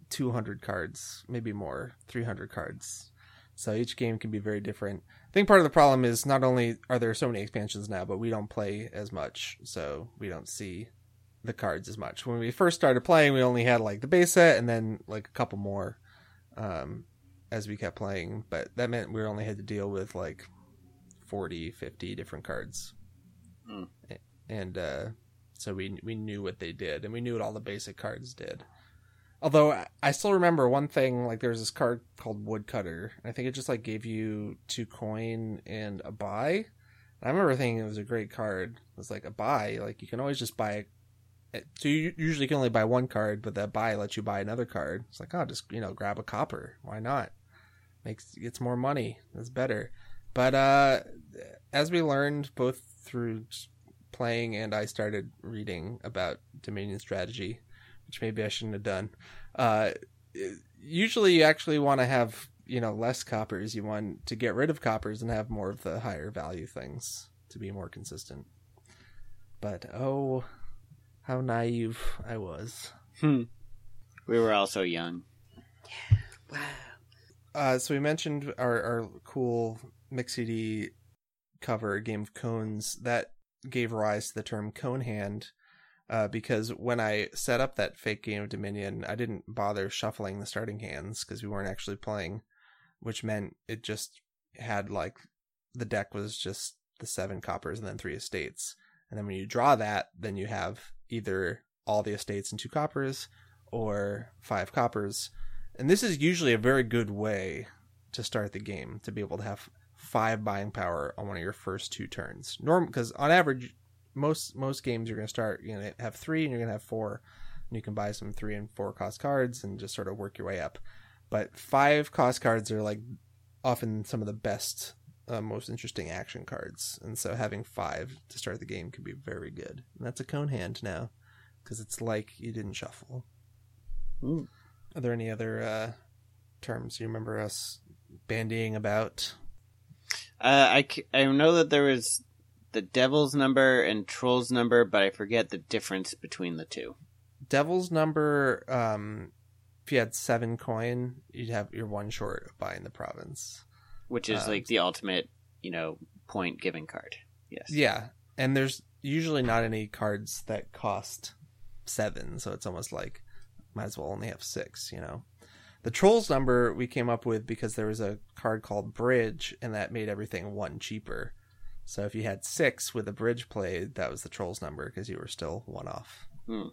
two hundred cards, maybe more, three hundred cards. So each game can be very different. I think part of the problem is not only are there so many expansions now, but we don't play as much, so we don't see the cards as much. When we first started playing, we only had like the base set and then like a couple more um, as we kept playing. But that meant we only had to deal with like 40, 50 different cards. Hmm. And uh, so we we knew what they did and we knew what all the basic cards did. Although I- still remember one thing, like there was this card called Woodcutter. I think it just like gave you two coin and a buy. And I remember thinking it was a great card. It was like a buy, like you can always just buy it- so you usually can only buy one card, but that buy lets you buy another card. It's like, oh, just you know, grab a copper. Why not? Makes gets more money. That's better. But uh, as we learned both through playing and I started reading about Dominion strategy, which maybe I shouldn't have done. Uh, usually you actually want to have you know less coppers. You want to get rid of coppers and have more of the higher value things to be more consistent. But oh, how naive I was. Hmm. We were all so young. wow. Uh, so we mentioned our, our cool Mix CD cover, Game of Cones. That gave rise to the term Cone Hand, uh, because when I set up that fake game of Dominion, I didn't bother shuffling the starting hands because we weren't actually playing, which meant it just had like the deck was just the seven coppers and then three estates. And then when you draw that, then you have either all the estates and two coppers or five coppers. And this is usually a very good way to start the game to be able to have five buying power on one of your first two turns. Norm because on average, most most games you're going to start you're going to have three and you're going to have four, and you can buy some three and four cost cards and just sort of work your way up. But five cost cards are like often some of the best, uh, most interesting action cards, and so having five to start the game can be very good. And that's a cone hand now because it's like you didn't shuffle. Ooh. Are there any other uh, terms you remember us bandying about? Uh, I know that there was the devil's number and troll's number, but I forget the difference between the two. Devil's number. Um, if you had seven coin, you'd have you're one short of buying the province. Which is Um, like the ultimate, you know, point giving card. Yes. Yeah, and there's usually not any cards that cost seven, so it's almost like might as well only have six. You know, the trolls number we came up with because there was a card called bridge, and that made everything one cheaper. So if you had six with a bridge played, that was the trolls number because you were still one off. Hmm.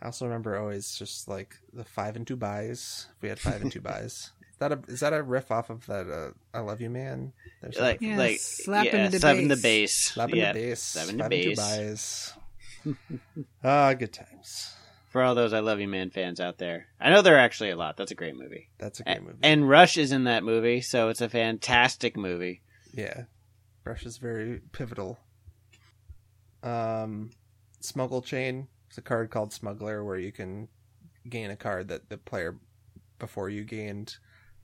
I also remember always just like the five and two buys. If we had five and two buys. Is that a is that a riff off of that uh, "I Love You, Man"? There's Like Yeah, like slapping yeah, the slapping the bass. bass. Slapping yeah. the bass. slapping the and two bass. buys. Ah, good times. For all those I Love You Man fans out there, I know there are actually a lot. That's a great movie. That's a A- great movie. And Rush is in that movie, so it's a fantastic movie. yeah, Rush is very pivotal. Um, Smuggle Chain is a card called Smuggler where you can gain a card that the player before you gained,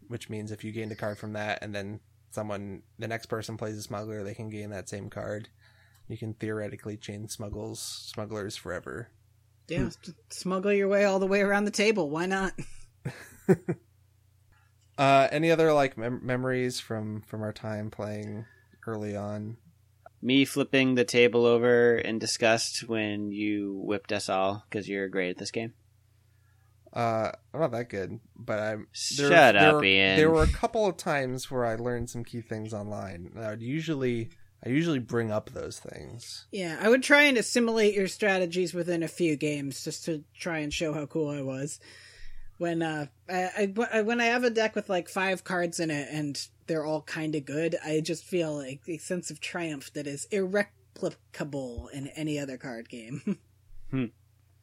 which means if you gained a card from that and then someone, the next person plays a Smuggler, they can gain that same card. You can theoretically chain smuggles, smugglers forever. Yeah, smuggle your way all the way around the table. Why not? Uh, any other like mem- memories from from our time playing early on? Me flipping the table over in disgust when you whipped us all because you're great at this game. Uh, I'm not that good, but I'm. Shut up, were, Ian. There were a couple of times where I learned some key things online. And I would usually, I usually bring up those things. Yeah, I would try and assimilate your strategies within a few games just to try and show how cool I was. When uh, I, I when I have a deck with like five cards in it and they're all kind of good, I just feel like a sense of triumph that is irreplicable in any other card game.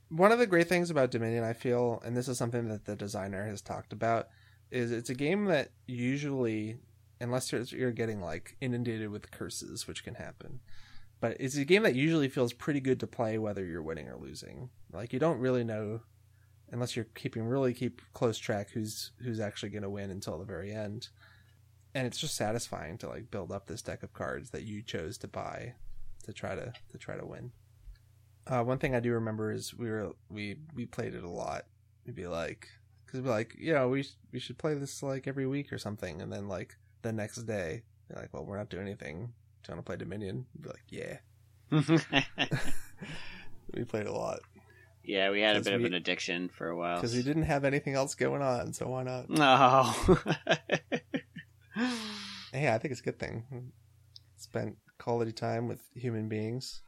One of the great things about Dominion, I feel, and this is something that the designer has talked about, is it's a game that usually, unless you're, you're getting like inundated with curses, which can happen, but it's a game that usually feels pretty good to play whether you're winning or losing. Like you don't really know, unless you're keeping really keep close track who's who's actually going to win until the very end, and it's just satisfying to like build up this deck of cards that you chose to buy to try to to try to win. Uh, one thing I do remember is we were we we played it a lot. We'd be like, because we'd be like, you know, we we should play this like every week or something, and then like the next day, they're like, well, we're not doing anything. Do you want to play Dominion? We'd be like, yeah. We played a lot yeah, we had a bit of an addiction for a while. because we didn't have anything else going on, so why not? No. Hey, I think it's a good thing. Spent quality time with human beings.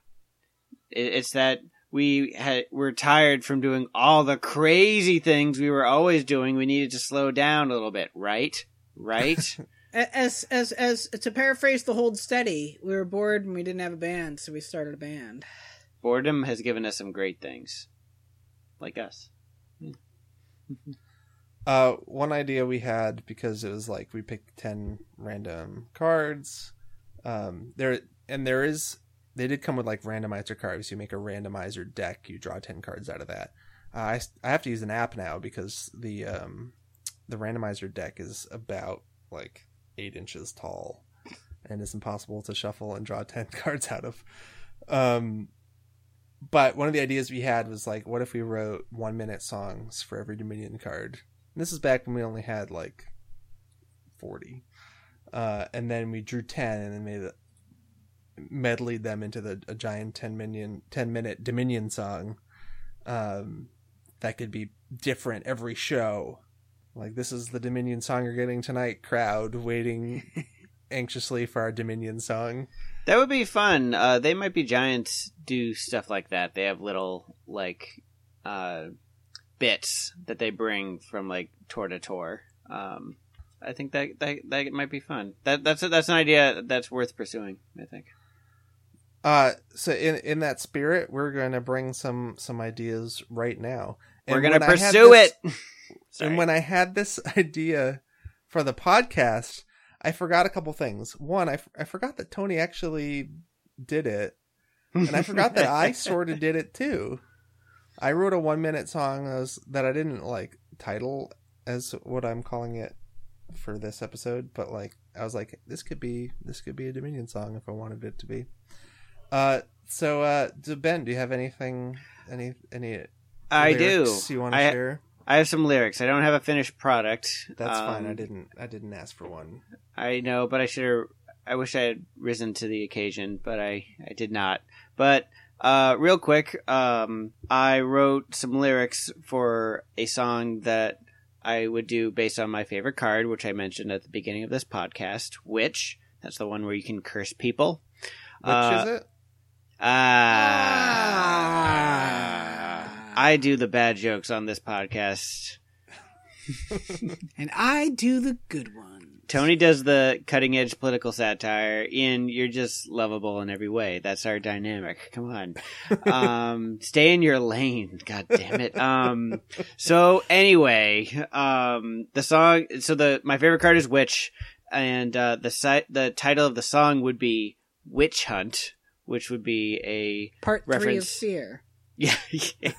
It's that we had we're tired from doing all the crazy things we were always doing. We needed to slow down a little bit, right? Right? as as as to paraphrase the hold steady, we were bored and we didn't have a band, so we started a band. Boredom has given us some great things, like us. Uh, one idea we had because it was like we picked ten random cards. Um, there and there is they did come with like randomizer cards. You make a randomizer deck. You draw ten cards out of that. Uh, I I have to use an app now because the um the randomizer deck is about like eight inches tall, and it's impossible to shuffle and draw ten cards out of. Um, but one of the ideas we had was like, what if we wrote one minute songs for every Dominion card? And this is back when we only had like 40. Uh, and then we drew 10 and then made it, medleyed them into the a giant 10 million 10 minute Dominion song. Um, that could be different every show. Like this is the Dominion song you're getting tonight, crowd waiting anxiously for our Dominion song. That would be fun. Uh, they might be giants do stuff like that. They have little like uh, bits that they bring from like tour to tour. Um, I think that, that that might be fun. That that's a, that's an idea that's worth pursuing. I think. Uh, so in in that spirit, we're going to bring some some ideas right now. We're gonna when I had pursue this- it. And when I had this idea for the podcast, I forgot a couple things. One, I, f- I forgot that Tony actually did it, and I forgot that I sort of did it too. I wrote a one minute song that, was, that I didn't like title as what I'm calling it for this episode, but like I was like, this could be this could be a Dominion song if I wanted it to be. Uh, so uh, Ben, do you have anything any any I do. you want to I- share? I have some lyrics. I don't have a finished product. That's fine. I Um, didn't. I didn't ask for one. I know, but I should have. I wish I had risen to the occasion, but I, I did not. But uh, real quick, um, I wrote some lyrics for a song that I would do based on my favorite card, which I mentioned at the beginning of this podcast. Which that's the one where you can curse people. Which Uh, is it? Ah, I do the bad jokes on this podcast. And I do the good one. Tony does the cutting edge political satire. Ian, you're just lovable in every way. That's our dynamic. Come on. Um, stay in your lane. God damn it. Um, so anyway, um, the song, so the, my favorite card is Witch and, uh, the site, the title of the song would be Witch Hunt, which would be a, Part three of Reference. Fear. yeah.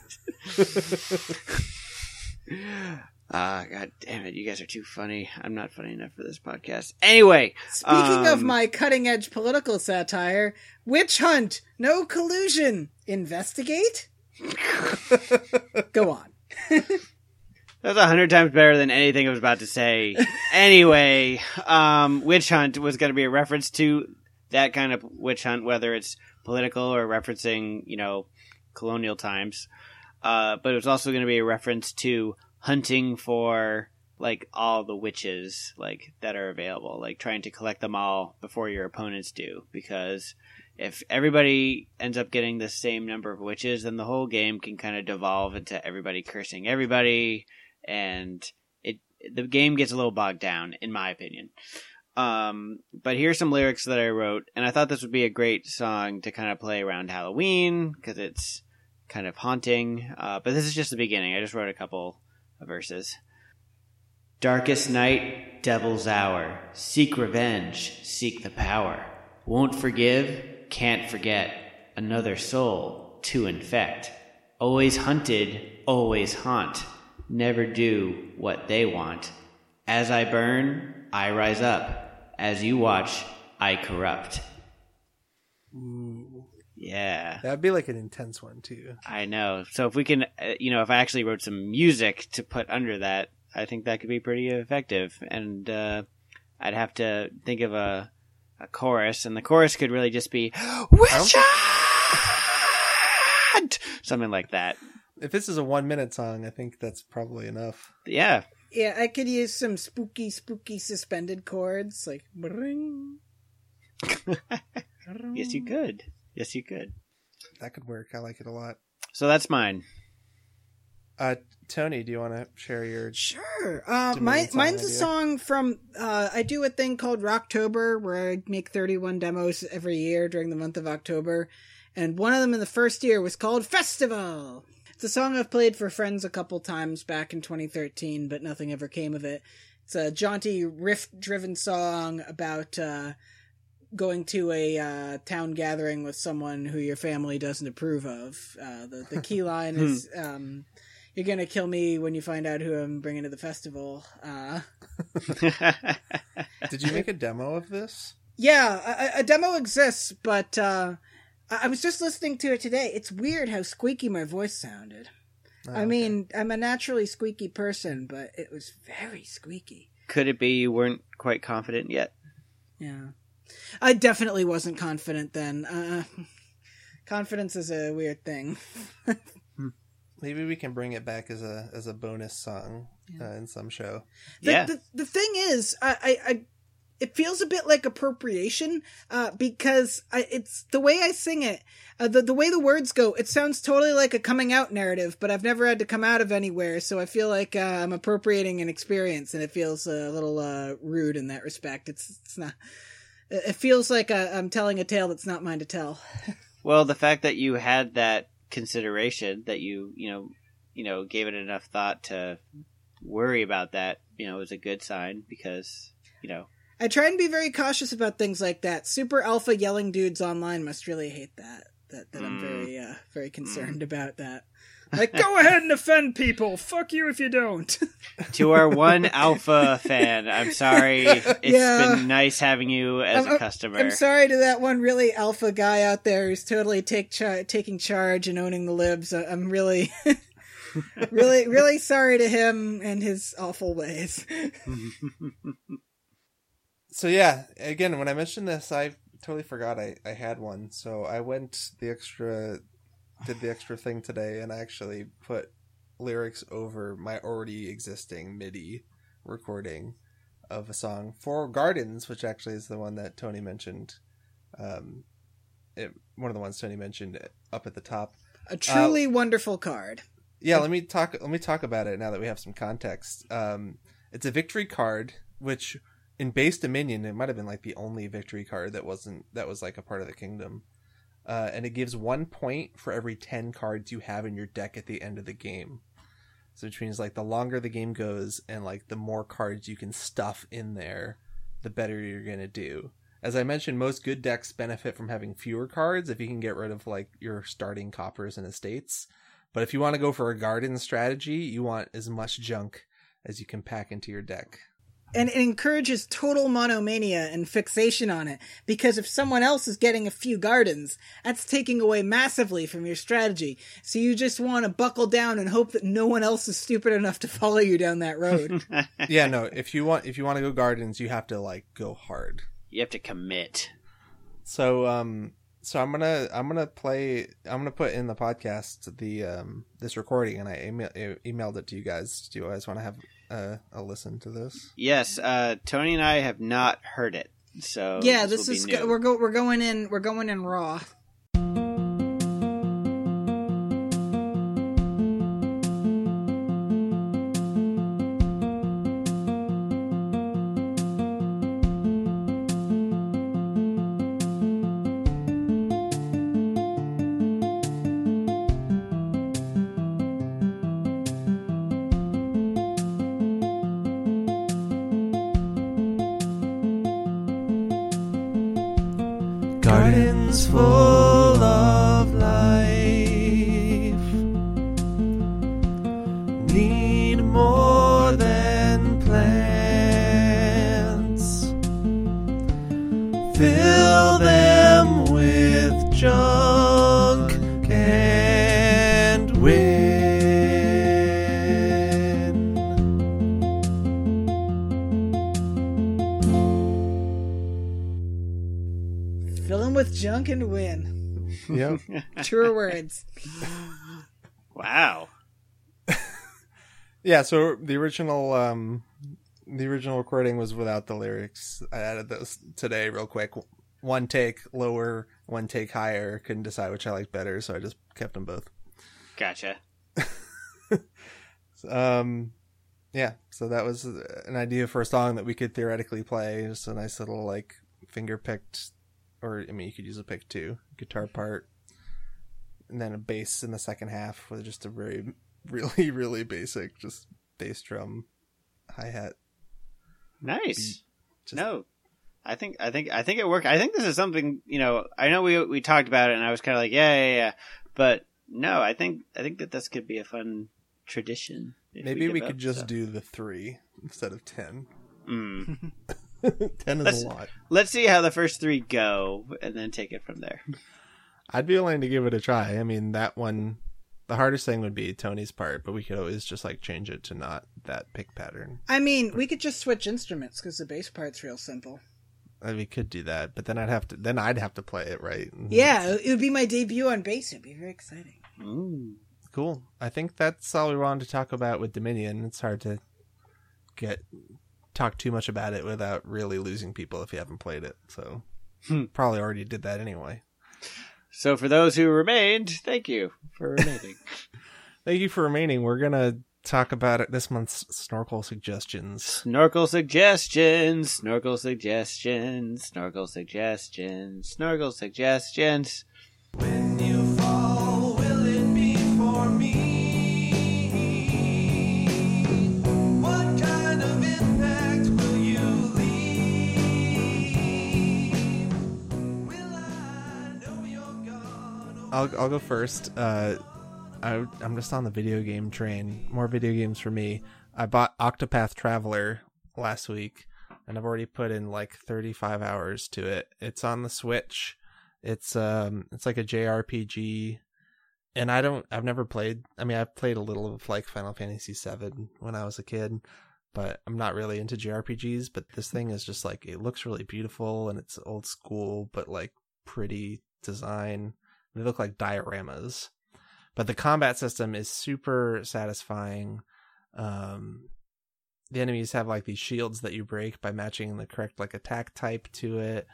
Ah, god damn it! You guys are too funny. I'm not funny enough for this podcast. Anyway, Speaking of Um, my cutting edge political satire, witch hunt, no collusion, investigate? Go on. That's a hundred times better than anything I was about to say. anyway, um, witch hunt was going to be a reference to that kind of witch hunt, whether it's political or referencing, you know, colonial times. Uh, but it was also going to be a reference to hunting for like all the witches like that are available, like trying to collect them all before your opponents do, because if everybody ends up getting the same number of witches, then the whole game can kind of devolve into everybody cursing everybody, and it the game gets a little bogged down, in my opinion. Um, but here's some lyrics that I wrote, and I thought this would be a great song to kind of play around Halloween because it's kind of haunting. Uh, but this is just the beginning. I just wrote a couple of verses. Darkest night, devil's hour. Seek revenge, seek the power. Won't forgive, can't forget. Another soul to infect. Always hunted, always haunt. Never do what they want. As I burn, I rise up. As you watch, I corrupt. Ooh. Yeah. That'd be like an intense one too. I know. So if we can, uh, you know, if I actually wrote some music to put under that, I think that could be pretty effective. And uh, I'd have to think of a a chorus, and the chorus could really just be "Witch Hunt!" something like that. If this is a one minute song, I think that's probably enough. Yeah, Yeah, I could use some spooky, spooky suspended chords, like. bring. yes, you could. Yes, you could. That could work. I like it a lot. So that's mine. Uh, Tony, do you want to share your? Sure. Uh, my, song mine's a song from. Uh, I do a thing called Rocktober where I make 31 demos every year during the month of October. And one of them in the first year was called Festival. It's a song I've played for friends a couple times back in 2013, but nothing ever came of it. It's a jaunty, riff driven song about uh, going to a uh, town gathering with someone who your family doesn't approve of. Uh, the, the key line is. Um, you're gonna kill me when you find out who I'm bringing to the festival. Uh, Did you make a demo of this? yeah, a, a demo exists, but uh, I, I was just listening to it today. It's weird how squeaky my voice sounded. Oh, I mean, I'm a naturally squeaky person, but it was very squeaky. Could it be you weren't quite confident yet? Yeah, I definitely wasn't confident then. Uh, confidence is a weird thing. maybe we can bring it back as a as a bonus song uh, in some show. The, yeah. the, the thing is, I, I, I, it feels a bit like appropriation, uh, because I, it's the way I sing it, uh, the, the way the words go, it sounds totally like a coming out narrative, but I've never had to come out of anywhere, so I feel like, uh, I'm appropriating an experience, and it feels a little, uh, rude in that respect. It's, it's not, it feels like uh, I'm telling a tale that's not mine to tell. Well, the fact that you had that consideration, that you you know you know gave it enough thought to worry about that, you know, is a good sign because you know I try and be very cautious about things like that. Super alpha yelling dudes online must really hate that. That that I'm Mm. very uh very concerned about that. Like, go ahead and offend people. Fuck you if you don't. to our one alpha fan, I'm sorry. It's Yeah. been nice having you as I'm- a customer. I'm sorry to that one really alpha guy out there who's totally take char- taking charge and owning the libs. I- I'm really, really, really sorry to him and his awful ways. so yeah, again, when I mentioned this, I totally forgot I, I had one. So I went the extra, did the extra thing today, and I actually put lyrics over my already existing MIDI recording of a song for Gardens, which actually is the one that Tony mentioned. Um, it, one of the ones Tony mentioned up at the top. A truly uh, wonderful card. Yeah, let me talk. Let me talk about it now that we have some context. Um, it's a victory card, which in base Dominion it might have been like the only victory card that wasn't that was like a part of the kingdom. Uh, and it gives one point for every 10 cards you have in your deck at the end of the game. So which means like the longer the game goes and like the more cards you can stuff in there, the better you're gonna do. As I mentioned, most good decks benefit from having fewer cards if you can get rid of like your starting coppers and estates. But if you want to go for a garden strategy, you want as much junk as you can pack into your deck and it encourages total monomania and fixation on it because if someone else is getting a few gardens that's taking away massively from your strategy. So you just want to buckle down and hope that no one else is stupid enough to follow you down that road. Yeah no if you want if you want to go gardens you have to like go hard. You have to commit. So um so i'm gonna i'm gonna play i'm gonna put in the podcast the um this recording and i email, emailed it to you guys. Do you guys want to have uh, a listen to this? Yes, uh, Tony and I have not heard it, so yeah, this, this is go- we're go- we're going in we're going in raw. Heaven's for True words. Wow. yeah, so the original um the original recording was without the lyrics. I added those today real quick. One take lower, one take higher. Couldn't decide which I liked better, so I just kept them both. Gotcha. um yeah, so that was an idea for a song that we could theoretically play. Just a nice little like finger picked or I mean you could use a pick too, guitar part and then a bass in the second half with just a very really really basic just bass drum hi hat nice just... no i think i think i think it worked. I think this is something you know i know we we talked about it and i was kind of like yeah yeah yeah but no i think i think that this could be a fun tradition maybe we, we could just do the three instead of ten. Mm. ten is let's, a lot let's see how the first three go and then take it from there I'd be willing to give it a try. I mean, that one, the hardest thing would be Tony's part, but we could always just like change it to not that pick pattern. I mean, we could just switch instruments because the bass part's real simple. Uh, we could do that, but then I'd have to then I'd have to play it right. Yeah, it would be my debut on bass. It'd be very exciting. Ooh. Cool. I think that's all we wanted to talk about with Dominion. It's hard to get talk too much about it without really losing people if you haven't played it. So hmm. probably already did that anyway. So for those who remained, thank you for remaining. thank you for remaining. We're gonna talk about it this month's snorkel suggestions. Snorkel suggestions, snorkel suggestions, snorkel suggestions, snorkel suggestions. When I'll I'll go first. Uh, I I'm just on the video game train. More video games for me. I bought Octopath Traveler last week, and I've already put in like 35 hours to it. It's on the Switch. It's um it's like a JRPG, and I don't I've never played. I mean I've played a little of like Final Fantasy VII when I was a kid, but I'm not really into JRPGs. But this thing is just like it looks really beautiful and it's old school, but like pretty design. They look like dioramas. But the combat system is super satisfying. Um, the enemies have like these shields that you break by matching the correct like attack type to it,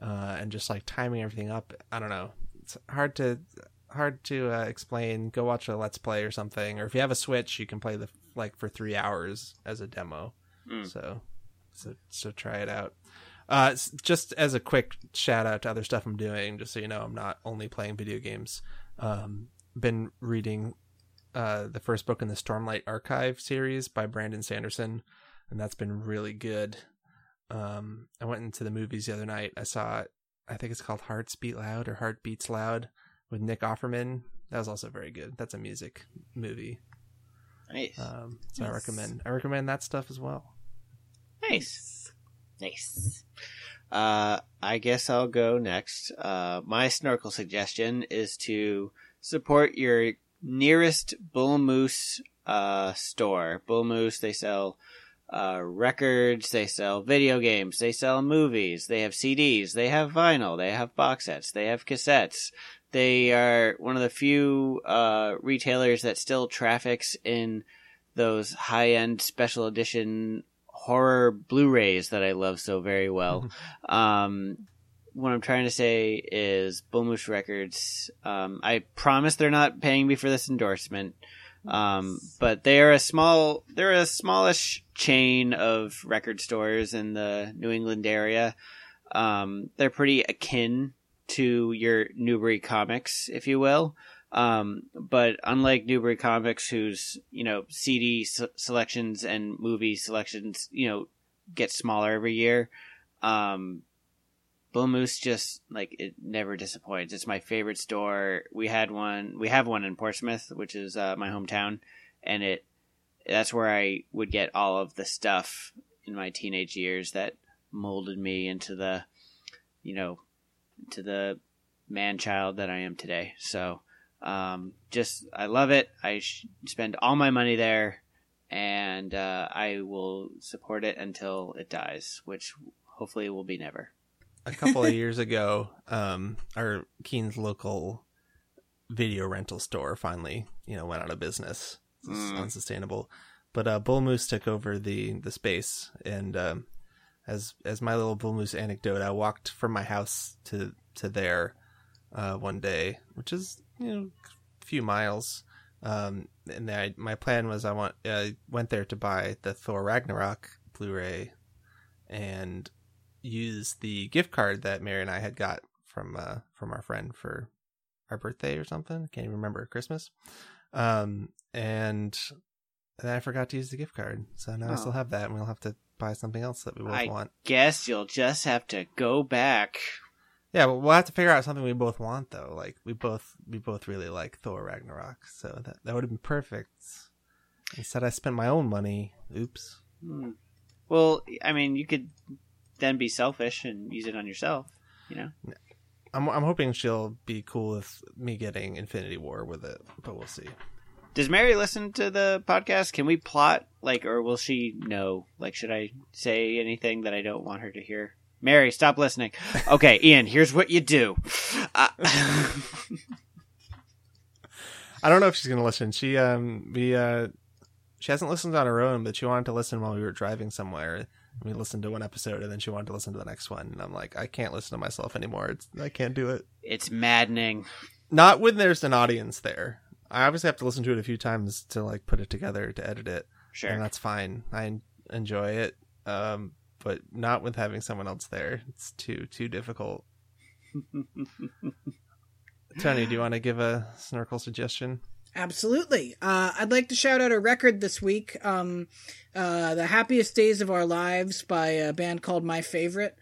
uh, and just like timing everything up. I don't know. It's hard to hard to uh, explain. Go watch a let's play or something, or if you have a Switch, you can play the like for three hours as a demo. Mm. So, so so try it out. Uh, just as a quick shout out to other stuff I'm doing, just so you know, I'm not only playing video games. Um, been reading uh, the first book in the Stormlight Archive series by Brandon Sanderson, and that's been really good. Um, I went into the movies the other night. I saw, I think it's called Hearts Beat Loud or Heart Beats Loud with Nick Offerman. That was also very good. That's a music movie. Nice. Um, so I recommend I recommend that stuff as well. Nice. Nice. Uh, I guess I'll go next. Uh, my snorkel suggestion is to support your nearest Bull Moose uh, store. Bull Moose, they sell uh, records, they sell video games, they sell movies, they have CDs, they have vinyl, they have box sets, they have cassettes. They are one of the few uh, retailers that still traffics in those high end special edition horror Blu-rays that I love so very well. um, what I'm trying to say is Bull Records. Um, I promise they're not paying me for this endorsement, um, but they are a small, they're a smallish chain of record stores in the New England area. Um, they're pretty akin to your Newbury Comics, if you will. Um, but unlike Newbury Comics, whose you know CD se- selections and movie selections, you know, get smaller every year, um, Bull Moose just like it never disappoints. It's my favorite store. We had one. We have one in Portsmouth, which is uh, my hometown, and it that's where I would get all of the stuff in my teenage years that molded me into the, you know, to the man child that I am today. So, um, just I love it. I sh- spend all my money there, and uh, I will support it until it dies, which hopefully will be never. a couple of years ago, um, our Keene's local video rental store finally, you know, went out of business. It's Mm. unsustainable. But uh, Bull Moose took over the the space, and um, as as my little Bull Moose anecdote, I walked from my house to to there uh, one day, which is you know a few miles. Um, and I, my plan was I want I went there to buy the Thor Ragnarok Blu-ray, and use the gift card that Mary and I had got from uh from our friend for our birthday or something. Can't even remember Christmas. Um and then I forgot to use the gift card. So now I Oh. still have that and we'll have to buy something else that we both I- want. Guess you'll just have to go back. Yeah, but we'll have to figure out something we both want though. Like we both we both really like Thor Ragnarok. So that that would have been perfect. Instead I spent my own money. Oops. Hmm. Well, I mean, you could then be selfish and use it on yourself. You know. I'm I'm hoping she'll be cool with me getting Infinity War with it, but we'll see. Does Mary listen to the podcast? Can we plot like, or will she know? Like, should I say anything that I don't want her to hear? Mary, stop listening. Okay, Ian, here's what you do. Uh, I don't know if she's gonna listen. She um we uh she hasn't listened on her own, but she wanted to listen while we were driving somewhere. We listened to one episode and then she wanted to listen to the next one, and I'm like, I can't listen to myself anymore. It's I can't do it. it's maddening. Not when there's an audience there. I obviously have to listen to it a few times to like put it together to edit it, Sure. and that's fine. I enjoy it, um, but not with having someone else there. It's too too difficult. Tony, do you want to give a snorkel suggestion? Absolutely. Uh, I'd like to shout out a record this week. Um, uh, the Happiest Days of Our Lives by a band called My Favorite.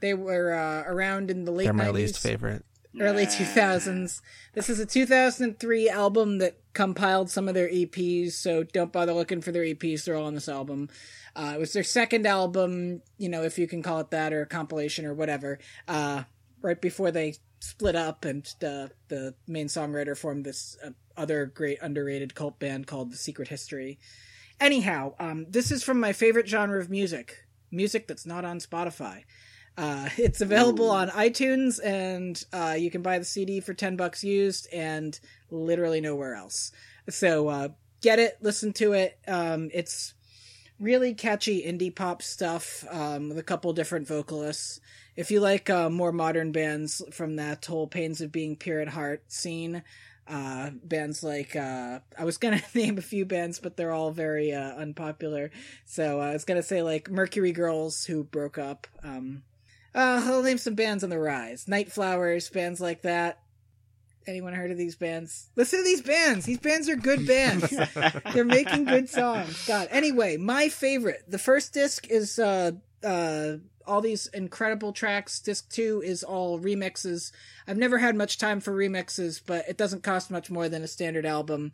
They were uh, around in the late They're my 90s, least favorite. Early Nah. 2000s. This is a 2003 album that compiled some of their EPs, so don't bother looking for their EPs. They're all on this album. Uh, it was their second album, you know, if you can call it that, or a compilation or whatever, uh, right before they split up and the, the main songwriter formed this uh, other great underrated cult band called The Secret History. Anyhow, um, this is from my favorite genre of music music that's not on Spotify. Uh, it's available Ooh. on iTunes, and uh, you can buy the CD for ten bucks used, and literally nowhere else. So uh, get it, listen to it. Um, it's really catchy indie pop stuff um, with a couple different vocalists. If you like uh, more modern bands from that whole "Pains of Being Pure at Heart" scene, uh, bands like uh, I was gonna name a few bands, but they're all very uh, unpopular. So I was gonna say like Mercury Girls, who broke up. Um, uh, I'll name some bands on the rise. Night Flowers, bands like that. Anyone heard of these bands? Listen to these bands. These bands are good bands. They're making good songs. God. Anyway, my favorite. The first disc is uh uh all these incredible tracks. Disc two is all remixes. I've never had much time for remixes, but it doesn't cost much more than a standard album.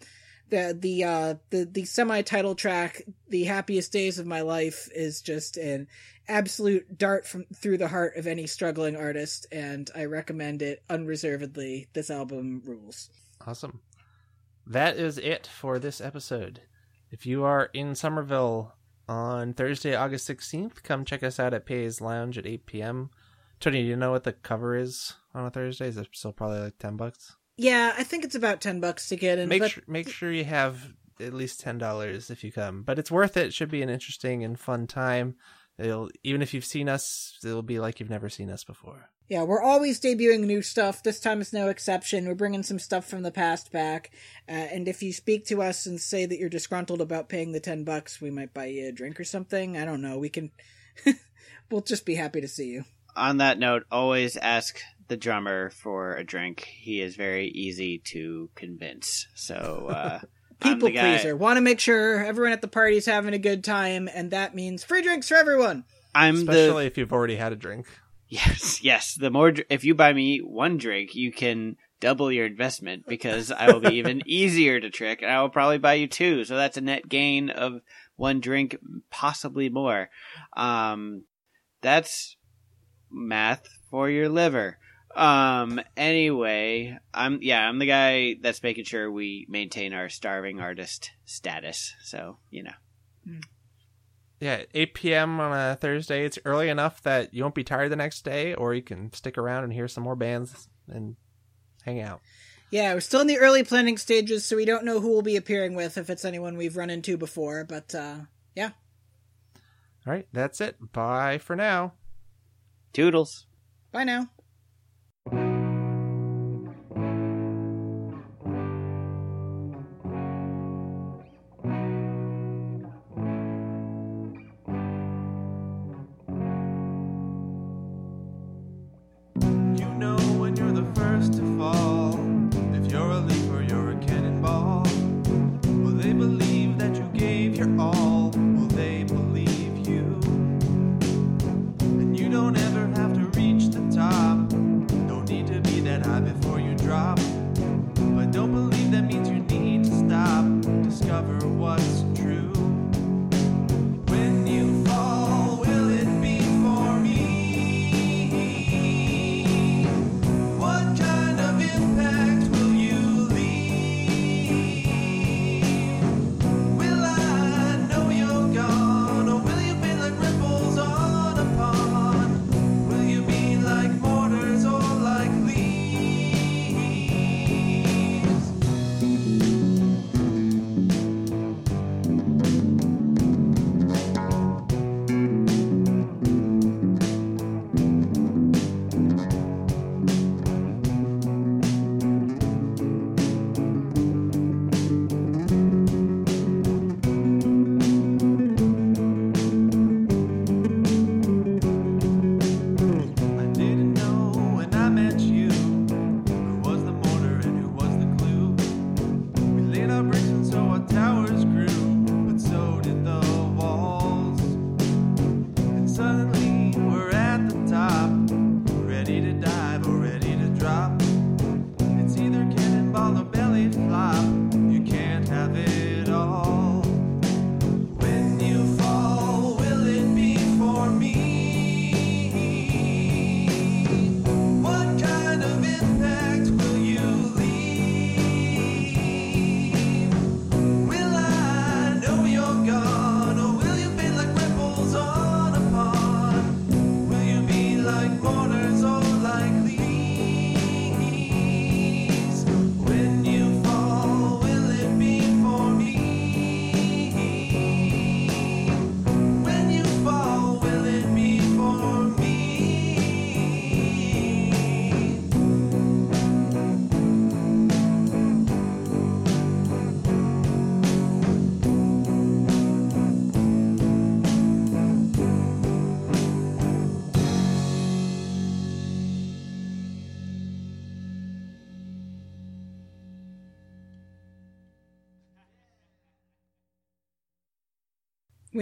The the uh the the semi title track, "The Happiest Days of My Life," is just an absolute dart from through the heart of any struggling artist, and I recommend it unreservedly. This album rules. Awesome. That is it for this episode. If you are in Somerville on Thursday, August 16th. Come check us out at PA's Lounge at 8 p.m. Tony, do you know what the cover is on a Thursday? Is it still probably like 10 bucks? Yeah, I think it's about 10 bucks to get in. Make, but... sure, make sure you have at least $10 if you come. But it's worth it. it should be an interesting and fun time. It'll even if you've seen us, it'll be like you've never seen us before. Yeah, we're always debuting new stuff. This time is no exception. We're bringing some stuff from the past back. Uh, and if you speak to us and say that you're disgruntled about paying the 10 bucks, we might buy you a drink or something. I don't know. We can, we'll just be happy to see you. On that note, always ask the drummer for a drink. He is very easy to convince. So, uh, people pleaser. Want to make sure everyone at the party is having a good time, and that means free drinks for everyone. I'm especially the... if you've already had a drink. Yes, yes. The more if you buy me one drink, you can double your investment because I will be even easier to trick, and I will probably buy you two. So that's a net gain of one drink, possibly more. Um, that's math for your liver. Um. Anyway, I'm yeah, I'm the guy that's making sure we maintain our starving artist status. So you know. Mm. Yeah, 8 p.m. on a Thursday. It's early enough that you won't be tired the next day, or you can stick around and hear some more bands and hang out. Yeah, we're still in the early planning stages, so we don't know who we'll be appearing with if it's anyone we've run into before. But uh, yeah. All right, that's it. Bye for now. Toodles. Bye now.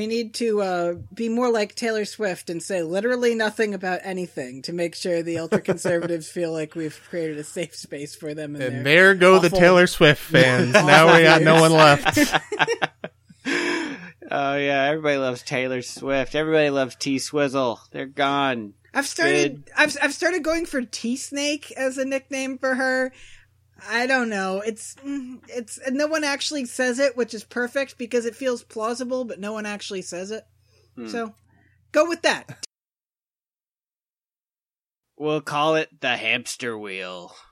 We need to uh, be more like Taylor Swift and say literally nothing about anything to make sure the ultra conservatives feel like we've created a safe space for them. In And there go the Taylor Swift fans. now we got no one left. Oh yeah, everybody loves Taylor Swift. Everybody loves T Swizzle. They're gone. I've started. I've I've started going for T Snake as a nickname for her. I don't know. It's it's and no one actually says it, which is perfect because it feels plausible, but no one actually says it. Hmm. So go with that. We'll call it the hamster wheel.